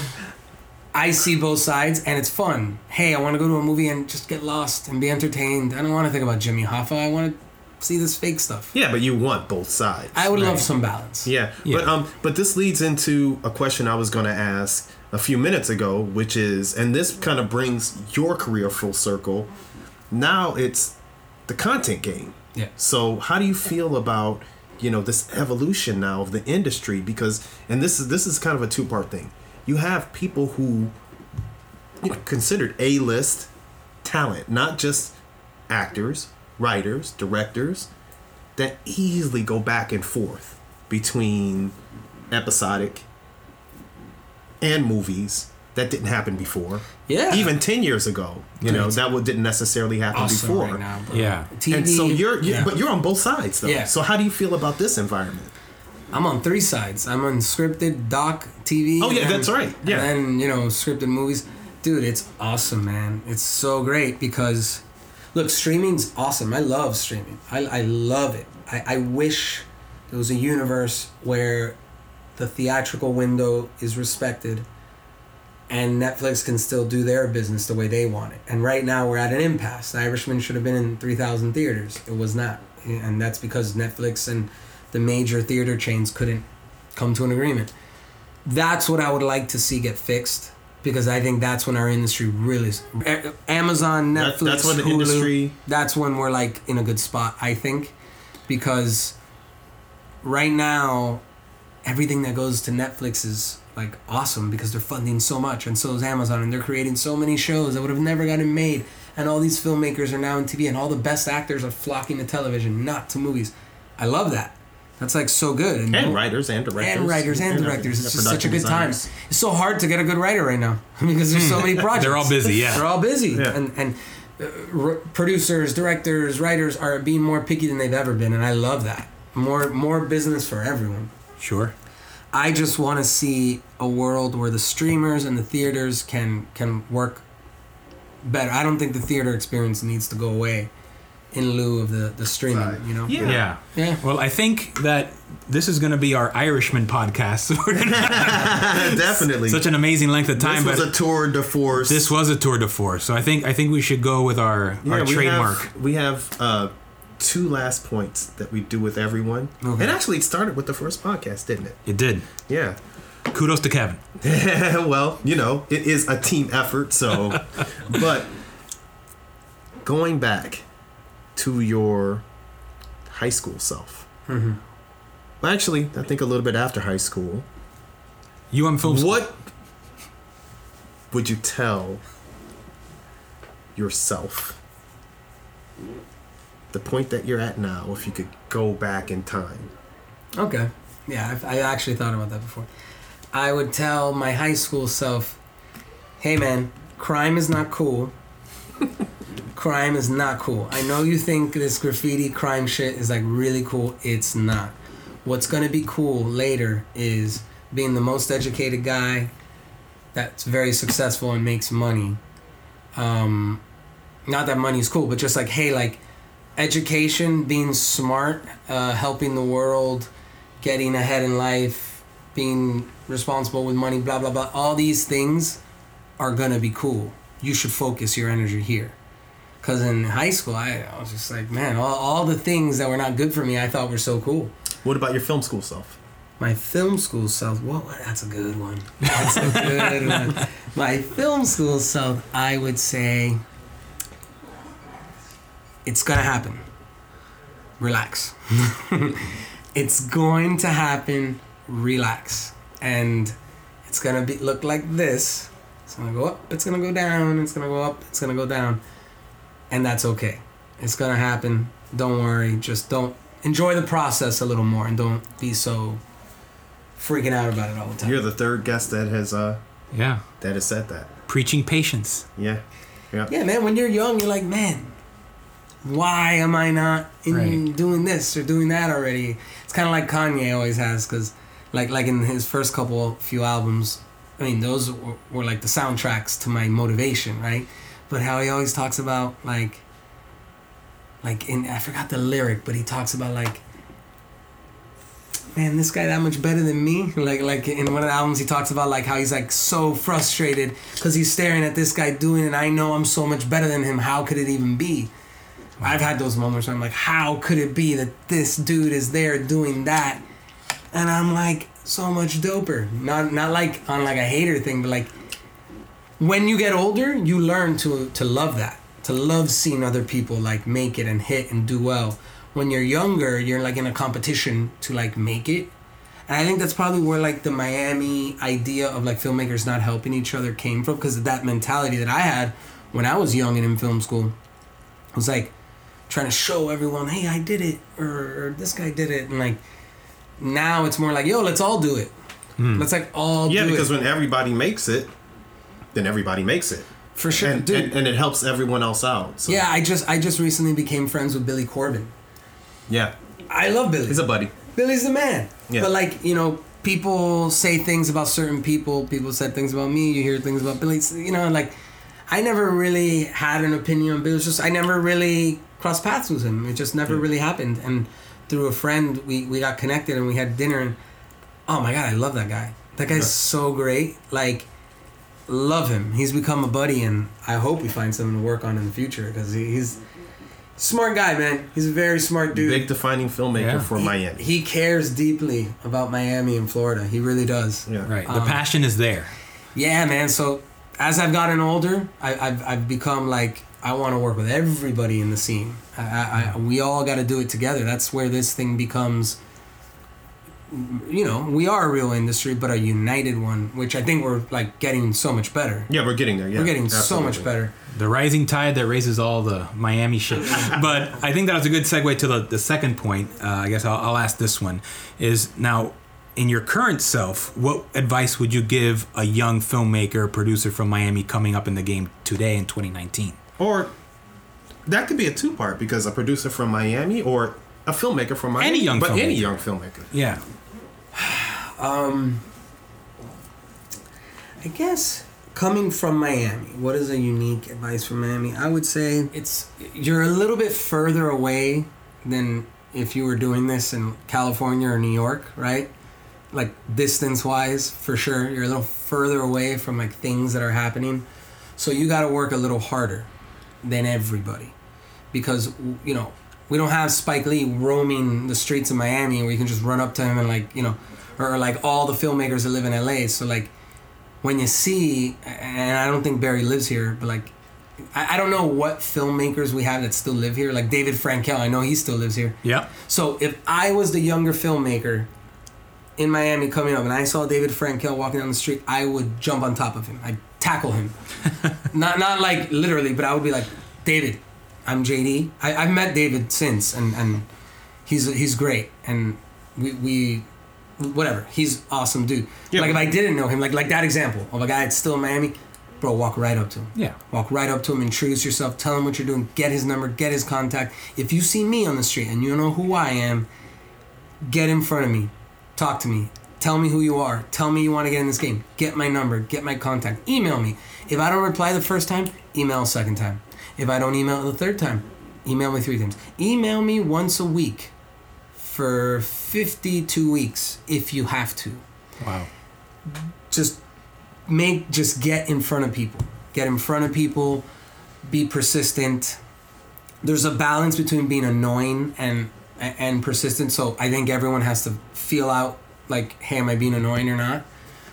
I see both sides, and it's fun. Hey, I want to go to a movie and just get lost and be entertained. I don't want to think about Jimmy Hoffa. I want to see this fake stuff. Yeah, but you want both sides. I would love some balance. Yeah, Yeah. but um, but this leads into a question I was going to ask a few minutes ago, which is, and this kind of brings your career full circle. Now it's the content game. Yeah. So how do you feel about you know this evolution now of the industry? Because and this is this is kind of a two part thing. You have people who you know, considered A list talent, not just actors, writers, directors, that easily go back and forth between episodic and movies that didn't happen before. Yeah. Even 10 years ago, you know, that would, didn't necessarily happen Awesome before. right now, bro. Yeah. TV. And so you're, you yeah. but you're on both sides though. Yeah. So how do you feel about this environment? I'm on three sides. I'm on scripted, doc, TV. Oh, yeah, and- that's right. Yeah. And then, you know, scripted movies. Dude, it's awesome, man. It's so great because, look, streaming's awesome. I love streaming. I, I love it. I, I wish there was a universe where the theatrical window is respected and Netflix can still do their business the way they want it. And right now we're at an impasse. The Irishman should have been in 3,000 theaters. It was not. And that's because Netflix and the major theater chains couldn't come to an agreement. That's what I would like to see get fixed because I think that's when our industry really is. Amazon, That- Netflix, that's when the Hulu, industry- That's when we're like in a good spot, I think, because right now everything that goes to Netflix is like awesome because they're funding so much, and so is Amazon, and they're creating so many shows that would have never gotten made. And all these filmmakers are now in TV, and all the best actors are flocking to television, not to movies. I love that. That's like so good. And writers and directors. and writers and directors. It's just such a production good time. It's so hard to get a good writer right now because there's so many projects. They're all busy, yeah. They're all busy, Yeah. and and uh, r- producers, directors, writers are being more picky than they've ever been, and I love that. More more business for everyone. Sure. I just want to see a world where the streamers and the theaters can can work better. I don't think the theater experience needs to go away in lieu of the the streaming. Right. You know. Yeah. Yeah. Yeah. Well, I think that this is going to be our Irishman podcast. We're gonna Definitely. such an amazing length of time, this was but a tour de force. this was a tour de force. So I think I think we should go with our our we trademark. Have, we have uh, two last points that we do with everyone. Okay. And actually, it started with the first podcast, didn't it? It did. Yeah. Kudos to Kevin. well, you know, it is a team effort. So, but going back to your high school self. Mm-hmm. Well, actually, I think a little bit after high school. UM Film School. What would you tell yourself? The point that you're at now, if you could go back in time. Okay. Yeah, I've, I actually thought about that before. I would tell my high school self, "Hey, man, crime is not cool. crime is not cool. I know you think this graffiti crime shit is like really cool. It's not. What's gonna be cool later is being the most educated guy that's very successful and makes money. Um, not that money is cool, but just like, hey, like." education, being smart, uh, helping the world, getting ahead in life, being responsible with money, blah blah blah. All these things are gonna be cool. You should focus your energy here. Cause in high school, I, I was just like, man, all, all the things that were not good for me, I thought were so cool. What about your film school self? My film school self, whoa, that's a good one. That's a good one. My film school self, I would say, it's gonna happen. Relax. it's going to happen. Relax, and it's gonna be look like this. It's gonna go up. It's gonna go down. It's gonna go up. It's gonna go down, and that's okay. It's gonna happen. Don't worry. Just don't enjoy the process a little more, and don't be so freaking out about it all the time. You're the third guest that has uh Yeah. that has said that. Preaching patience. Yeah. Yeah. yeah, man. When you're young, you're like, man, why am I not in Right. doing this or doing that already? It's kind of like Kanye always has, because like like in his first couple few albums, I mean, those were, were like the soundtracks to my motivation, right? But how he always talks about like, like in I forgot the lyric, but he talks about like. Man, this guy that much better than me. Like, like in one of the albums, he talks about like how he's like so frustrated because he's staring at this guy doing it. I know I'm so much better than him. How could it even be? I've had those moments where I'm like, how could it be that this dude is there doing that? And I'm like, so much doper. Not not like on like a hater thing, but like when you get older, you learn to to love that, to love seeing other people like make it and hit and do well. When you're younger, you're like in a competition to like make it. And I think that's probably where like the Miami idea of like filmmakers not helping each other came from because of that mentality that I had when I was young and in film school. I was like trying to show everyone, hey, I did it, or, or this guy did it, and like now it's more like, yo, let's all do it. Hmm. Let's like all do Yeah, because it when everybody makes it, then everybody makes it, for sure, and, dude. and and it helps everyone else out. So, yeah, I just I just recently became friends with Billy Corben. yeah, I love Billy. he's a buddy. Billy's the man. Yeah. But like you know, people say things about certain people. People said things about me. You hear things about Billy. You know, like I never really had an opinion on Billy. It's just I never really crossed paths with him. It just never really happened. And through a friend, we we got connected and we had dinner. And oh my god, I love that guy. That guy's so great. Like. Love him. He's become a buddy, and I hope we find something to work on in the future because he's smart guy, man. He's a very smart dude. Big defining filmmaker Yeah. for Miami. He cares deeply about Miami and Florida. He really does. yeah, Right. The Um, passion is there. Yeah, man. So as I've gotten older, I, I've I've become like I want to work with everybody in the scene. I, I, I, we all got to do it together. That's where this thing becomes. You know, we are a real industry, but a united one, which I think we're like getting so much better. Yeah, we're getting there. Yeah, we're getting so much better. The rising tide that raises all the Miami shit. but I think that was a good segue to the, the second point. Uh, I guess I'll, I'll ask this one. Is now, in your current self, what advice would you give a young filmmaker, producer from Miami coming up in the game today in 2019? Or that could be a two part because a producer from Miami or a filmmaker from Miami. Any young but any young filmmaker. Yeah. Um, I guess coming from Miami, what is a unique advice from Miami? I would say it's you're a little bit further away than if you were doing this in California or New York, right? Like distance wise, for sure, you're a little further away from like things that are happening. So you got to work a little harder than everybody because you know we don't have Spike Lee roaming the streets of Miami where you can just run up to him and like you know, or, or like all the filmmakers that live in LA. So like when you see, and I don't think Barry lives here, but like I, I don't know what filmmakers we have that still live here. Like David Frankel, I know he still lives here. Yeah. So if I was the younger filmmaker in Miami coming up and I saw David Frankel walking down the street, I would jump on top of him. I'd tackle him. not not like literally, but I would be like, David, I'm JD. I, I've met David since and, and he's he's great and we, we whatever. He's awesome dude. Yeah, like if I didn't know him, like like that example of a guy that's still in Miami, bro, walk right up to him. Yeah. Walk right up to him, introduce yourself, tell him what you're doing, get his number, get his contact. If you see me on the street and you know who I am, get in front of me, talk to me, tell me who you are, tell me you want to get in this game, get my number, get my contact, email me. If I don't reply the first time, email a second time. If I don't email the third time, email me three times. Email me once a week for 52 weeks if you have to. Wow. just make just get in front of people. Get in front of people. Be persistent. There's a balance between being annoying and and persistent. So i think everyone has to feel out like hey am i being annoying or not?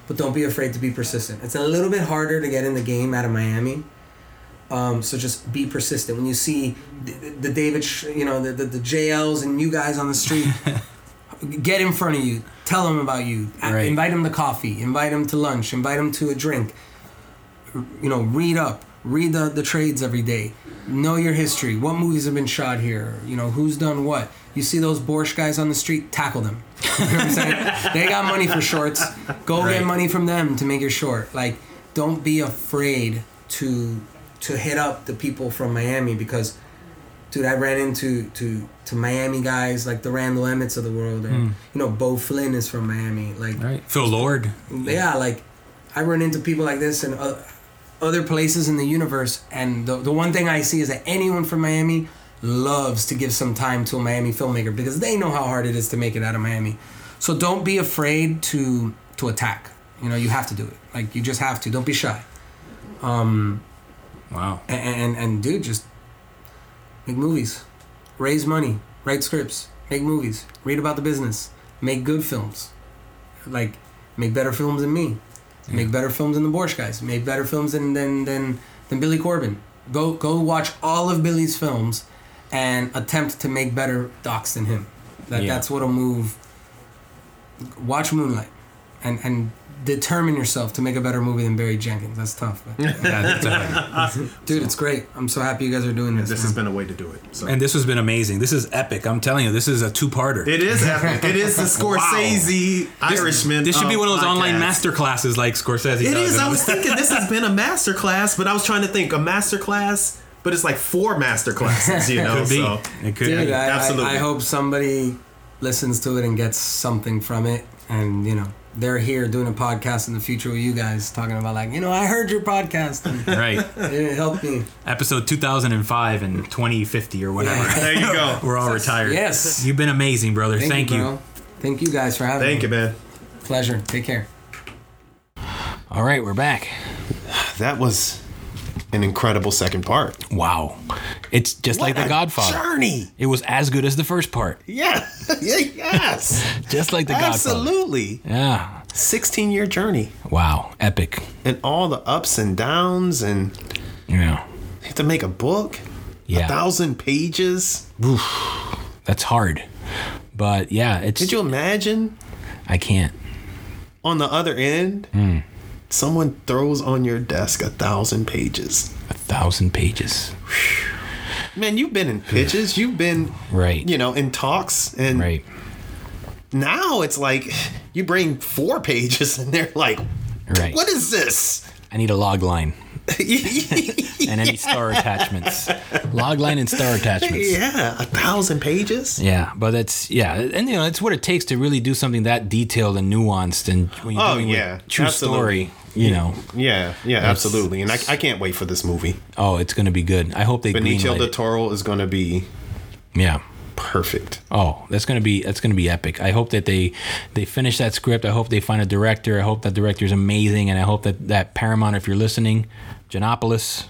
But don't be afraid to be persistent. It's a little bit harder to get in the game out of miami um, so just be persistent. When you see the, the david Sh- you know the, the, the jls and you guys on the street get in front of you. Tell them about you. Right. invite them to coffee. Invite them to lunch. Invite them to a drink. You know read up. Read the, the trades every day. Know your history. What movies have been shot here? You know who's done what? You see those borscht guys on the street? Tackle them. You know what i'm saying? They got money for shorts. Go Right. get money from them to make your short. Like don't be afraid to to hit up the people from miami because dude, I ran into to to Miami guys like the Randall Emmetts of the world, and you know, Beau Flynn is from Miami. Like, Right. Phil Lord. yeah, like I run into people like this and uh, other places in the universe, and the the one thing I see is that anyone from Miami loves to give some time to a Miami filmmaker because they know how hard it is to make it out of Miami. So don't be afraid to to attack. You know, you have to do it. Like you just have to. Don't be shy. Wow. And and, and dude, just make movies, raise money, write scripts, make movies, read about the business, make good films, like make better films than me, make better films than the Borscht guys, make better films than than than, than Billy Corben. Go go watch all of Billy's films, and attempt to make better docs than him. That Yeah. that's what'll move. Watch Moonlight, and and determine yourself to make a better movie than Barry Jenkins. That's tough, but, Yeah, dude. It's great. I'm so happy you guys are doing this. This man. has been a way to do it. So. and this has been amazing. This is epic. I'm telling you, this is a two-parter. it is epic. It is the Scorsese Irishman. This should be uh, one of those online podcasts. master classes like Scorsese It does. is. I was thinking this has been a master class, but I was trying to think a master class, but it's like four master classes, you know. Could be. So It could Dude, be. I, Absolutely. I, I hope somebody listens to it and gets something from it. And, you know, they're here doing a podcast in the future with you guys talking about, like, you know, I heard your podcast and Right. it helped me. Episode 2005 and 2050 or whatever. there you go. We're all retired. Yes. You've been amazing, brother. Thank, you. bro. Thank you guys for having Thank me. Thank you, man. Pleasure. Take care. All right, we're back. That was an incredible second part. Wow. It's just like The Godfather. Journey. It was as good as the first part. Yeah. yeah. Yes. Just like The Godfather. Absolutely. Yeah. 16 year journey Wow. Epic. and all the ups and downs and Yeah. you have to make a book. Yeah. A thousand pages. That's hard. But yeah, it's Could you imagine I can't. on the other end? Hmm. Someone throws on your desk a thousand pages. A thousand pages. Man, you've been in pitches, you've been, Right. you know, in talks, and Right. now it's like you bring four pages and they're like, Right. what is this? I need a log line and any star attachments. Log line and star attachments. yeah, a thousand pages. Yeah, but it's yeah, and you know it's what it takes to really do something that detailed and nuanced, and when you're Oh, doing yeah, true absolutely. story, you know, Yeah, yeah, absolutely. And I, I can't wait for this movie. oh, it's gonna be good. I hope they Benicio del. Toro is going to be Yeah. perfect. Oh, that's gonna be that's gonna be epic. I hope that they they finish that script. I hope they find a director. I hope that director is amazing, and I hope that that Paramount, if you're listening, Gianopulos,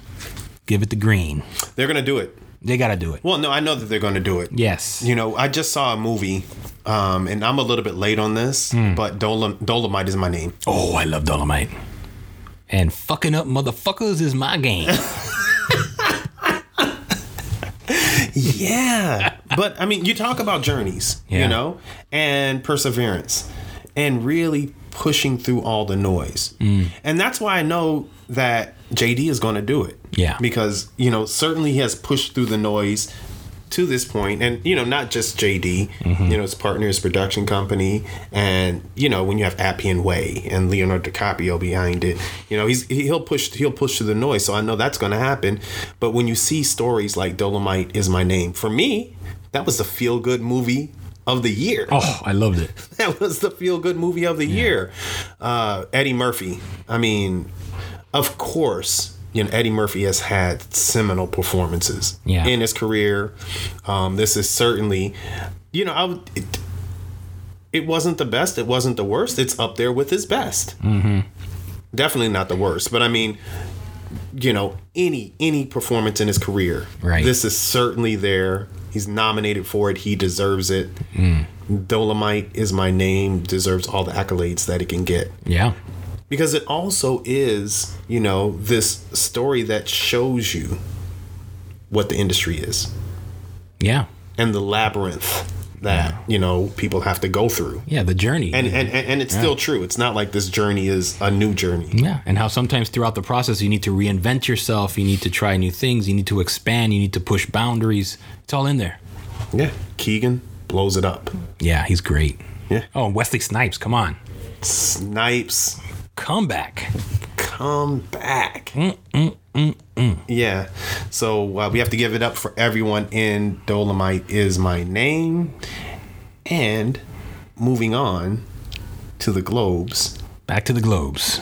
give it the green. They're going to do it. They gotta do it. Well, no, I know that they're going to do it. Yes. You know, I just saw a movie, um, and I'm a little bit late on this, but Dolom- Dolomite is my name. Oh, I love Dolomite. And fucking up motherfuckers is my game. Yeah. but I mean, you talk about journeys, Yeah. you know, and perseverance and really pushing through all the noise. And that's why I know that JD is going to do it. Yeah. Because, you know, certainly he has pushed through the noise to this point and you know not just JD you know his partner his production company and you know when you have Appian Way and Leonardo DiCaprio behind it you know he's he'll push he'll push through the noise so I know that's going to happen but when you see stories like Dolomite is my name for me that was the feel good movie of the year Oh, I loved it. that was the feel good movie of the year. Uh, Eddie Murphy. I mean, of course, you know Eddie Murphy has had seminal performances Yeah. in his career. Um, this is certainly, you know, I would. It, it wasn't the best. It wasn't the worst. It's up there with his best. Mm-hmm. Definitely not the worst. But I mean, you know, any any performance in his career, Right. This is certainly there. He's nominated for it. He deserves it. Dolomite is my name. Deserves all the accolades that it can get Yeah. Because it also is, you know, this story that shows you what the industry is Yeah. and the labyrinth that you know people have to go through. Yeah. The journey. And and and and it's still true. It's not like this journey is a new journey. yeah. And how sometimes throughout the process you need to reinvent yourself. You need to try new things. You need to expand. You need to push boundaries. It's all in there. Yeah, Keegan blows it up. Yeah. He's great. Yeah, Oh, and Wesley Snipes. Come on. Snipes, Come back. come back. Mm, mm, mm, yeah, so uh, we have to give it up for everyone in Dolomite is my name, and moving on to the Globes. Back to the Globes.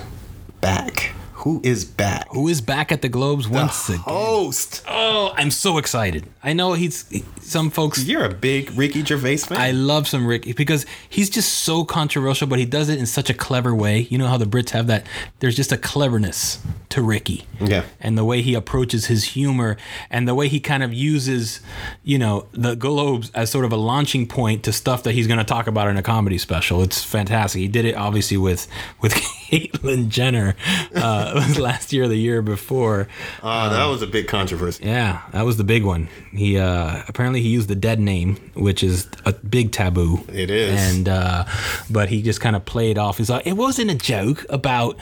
Back. who is back? Who is back at the Globes once again? Host. Oh, I'm so excited. I know he's some folks You're a big Ricky Gervais fan. I love some Ricky because he's just so controversial, but he does it in such a clever way. You know how the Brits have that? There's just a cleverness to Ricky. Yeah. And the way he approaches his humor and the way he kind of uses, you know, the Globes as sort of a launching point to stuff that he's going to talk about in a comedy special. It's fantastic. He did it obviously with with Caitlyn Jenner uh, last year the year before. Uh, that was a big controversy. Yeah, that was the big one. He uh, apparently he used the dead name, which is a big taboo. It is. and uh, but he just kind of played off. He's like, it wasn't a joke about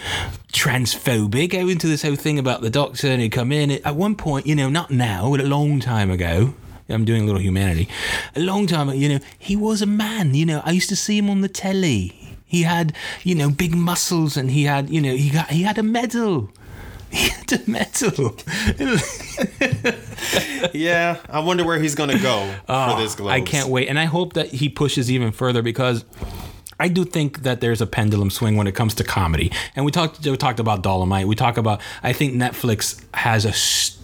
transphobic. I went into this whole thing about the doctor and he'd come in at one point. You know, not now, but a long time ago. I'm doing a little humanity. A long time, ago, you know, he was a man. You know, I used to see him on the telly. He had, you know, big muscles, and he had, you know, he got, he had a medal. A medal. Yeah, I wonder where he's gonna go for this Globes. I can't wait, and I hope that he pushes even further because I do think that there's a pendulum swing when it comes to comedy. And we talked we talked about Dolomite. We talk about I think Netflix has a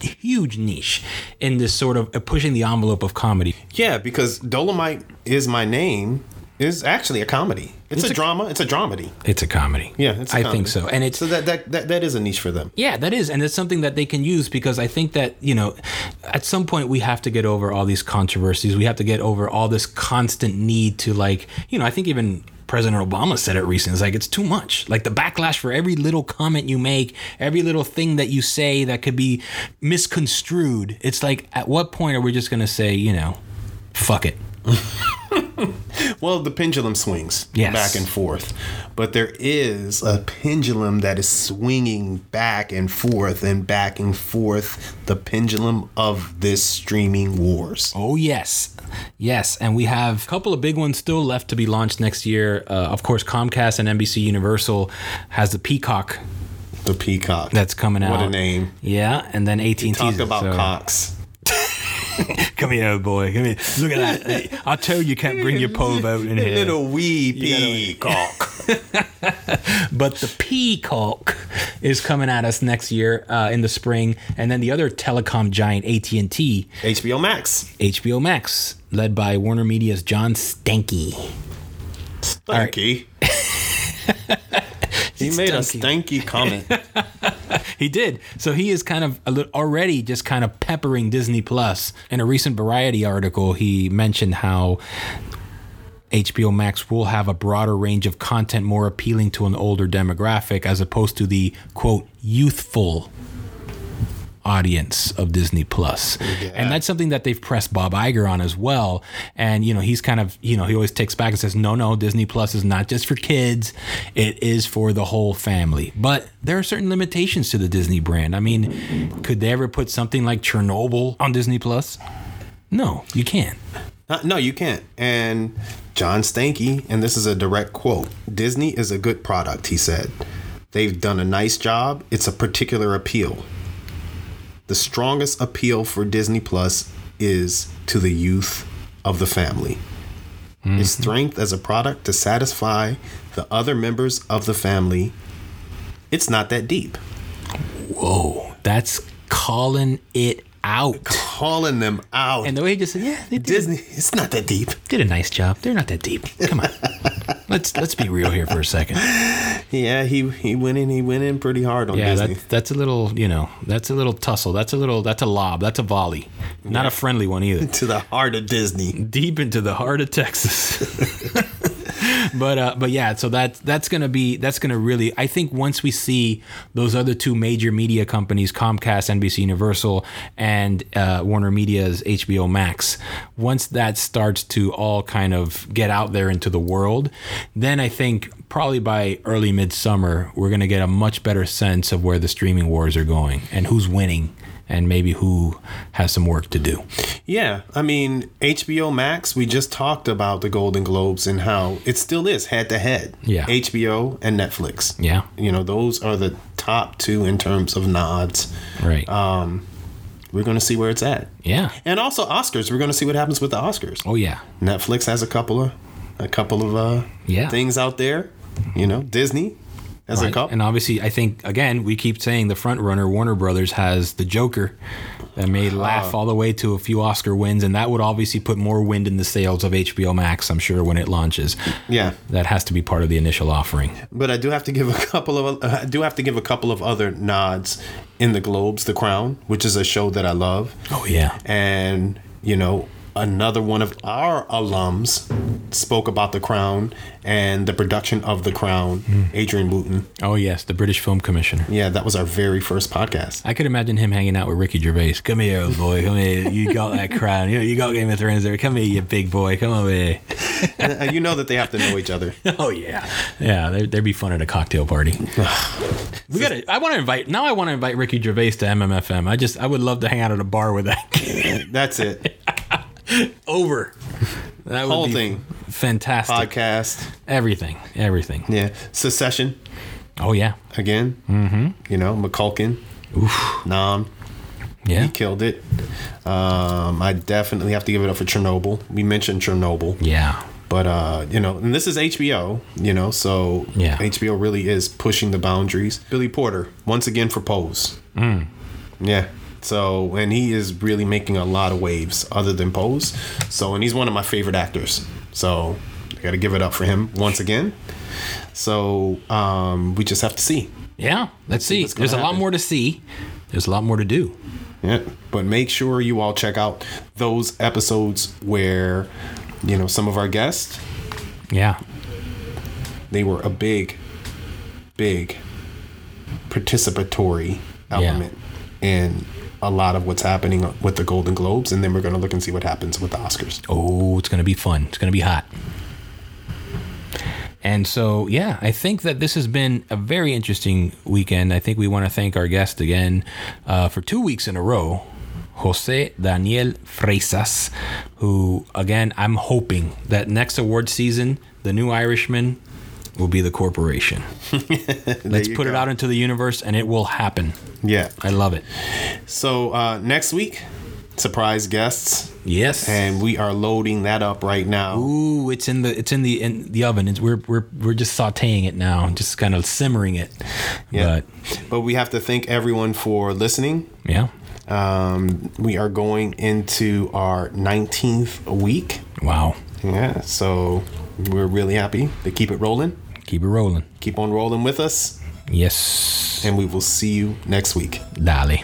huge niche in this sort of uh, pushing the envelope of comedy. Yeah, because Dolomite is my name is actually a comedy. It's, It's a, a- drama. It's a dramedy. It's a comedy. Yeah, it's a I comedy. I think so, and it's So that, that that that is a niche for them. Yeah, that is, and it's something that they can use because I think that you know, at some point we have to get over all these controversies. We have to get over all this constant need to like, you know, I think even President Obama said it recently. It's like it's too much. Like the backlash for every little comment you make, every little thing that you say that could be misconstrued. It's like at what point are we just gonna say, you know, fuck it? Well, the pendulum swings Yes. back and forth, but there is a pendulum that is swinging back and forth and back and forth. The pendulum of this streaming wars. Oh yes, yes, and we have a couple of big ones still left to be launched next year. Uh, of course, Comcast and NBC Universal has the Peacock The peacock. that's coming out. what a name. Yeah, and then AT and T. Talk about cocks. Come here, old boy. Come here. Look at that. I told you, you can't bring your pole out in here. Little wee peacock. But the Peacock is coming at us next year uh, in the spring, and then the other telecom giant AT and T, HBO Max. HBO Max, led by Warner Media's John Stankey. Stanky. He made a stanky comment. He did. So he is kind of already just kind of peppering Disney Plus. In a recent Variety article, he mentioned how HBO Max will have a broader range of content more appealing to an older demographic as opposed to the quote youthful audience of Disney Plus. And that's something that they've pressed Bob Iger on as well. And you know, he's kind of, you know, he always takes back and says, "No, no, Disney Plus is not just for kids. It is for the whole family." But there are certain limitations to the Disney brand. I mean, could they ever put something like Chernobyl on Disney Plus? No, you can't. Uh, no, you can't. And John Stankey, and this is a direct quote Disney is a good product, he said. They've done a nice job. It's a particular appeal. The strongest appeal for Disney Plus is to the youth of the family. Its mm-hmm. strength as a product to satisfy the other members of the family, it's not that deep. Whoa, that's calling it out. Calling them out. And the way he just said, "Yeah, Disney, it's not that deep. did a nice job. They're not that deep. Come on, let's let's be real here for a second. Yeah, he he went in. He went in pretty hard on Yeah, Disney. that, that's a little, you know, that's a little tussle. That's a little, that's a lob. That's a volley. Not a friendly one either. to the heart of Disney. Deep into the heart of Texas. but uh, but yeah, so that that's gonna be that's gonna really. I think once we see those other two major media companies, Comcast, NBC Universal, and uh, Warner Media's HBO Max, once that starts to all kind of get out there into the world, then I think probably by early midsummer we're gonna get a much better sense of where the streaming wars are going and who's winning. And maybe who has some work to do. Yeah, I mean HBO Max. We just talked about the Golden Globes and how it still is head to head. Yeah. HBO and Netflix. Yeah. you know those are the top two in terms of nods. Right. We're going to see where it's at, yeah. and also Oscars. We're going to see what happens with the Oscars. Oh yeah. Netflix has a couple of a couple of uh, Yeah. things out there. You know, Disney as a Right. cup. And obviously, I think again we keep saying the front runner Warner Brothers has the Joker that may laugh all the way to a few Oscar wins, and that would obviously put more wind in the sails of HBO Max. I'm sure when it launches, yeah, that has to be part of the initial offering. but I do have to give a couple of uh, I do have to give a couple of other nods in the Globes. The Crown, which is a show that I love, Oh yeah, and you know another one of our alums spoke about The Crown and the production of The Crown. Hmm. Adrian Wootton. oh yes, the British Film Commissioner. Yeah, that was our very first podcast. I could imagine him hanging out with Ricky Gervais. Come here, old boy. Come here. You got that crown. You, you got Game of Thrones there. Come here, you big boy. Come over here. and uh, you know that they have to know each other. Oh yeah, yeah. There, there'd be fun at a cocktail party. we got to I want to invite. Now I want to invite Ricky Gervais to MMFM. I just I would love to hang out at a bar with that kid. That's it. over. That would Whole be thing. fantastic. Podcast. Everything, everything. Yeah. Succession Oh yeah, again. Mm-hmm. You know, McCulkin. Nam. yeah, He killed it. Um, I definitely have to give it up for Chernobyl. We mentioned Chernobyl. yeah. But uh, you know, and this is HBO, you know, so Yeah. HBO really is pushing the boundaries. Billy Porter, once again for Pose. Mm. Yeah. So and he is really making a lot of waves other than Pose. So and he's one of my favorite actors. So I gotta give it up for him once again. So um, we just have to see. Yeah, let's see. gonna There's a lot more to see. There's a lot more to do. Yeah, but make sure you all check out those episodes where, you know, some of our guests Yeah, they were a big, big participatory element in a lot of what's happening with the Golden Globes, and then we're gonna look and see what happens with the Oscars. Oh, it's going to be fun. It's going to be hot. And so, yeah, I think that this has been a very interesting weekend. I think we want to thank our guest again uh, for two weeks in a row, Jose Daniel Freitas, who, again, I'm hoping that next award season, the new Irishman will be the corporation. Let's put it out into the universe and it will happen. Yeah. I love it. So uh, next week, surprise guests, Yes. and we are loading that up right now. Ooh, it's in the it's in the in the oven. It's, we're we're we're just sautéing it now, just kind of simmering it. Yeah. But But we have to thank everyone for listening. yeah. Um, we are going into our 19th week. Wow. Yeah, so we're really happy to keep it rolling. Keep it rolling. Keep on rolling with us, Yes. and we will see you next week. Dale.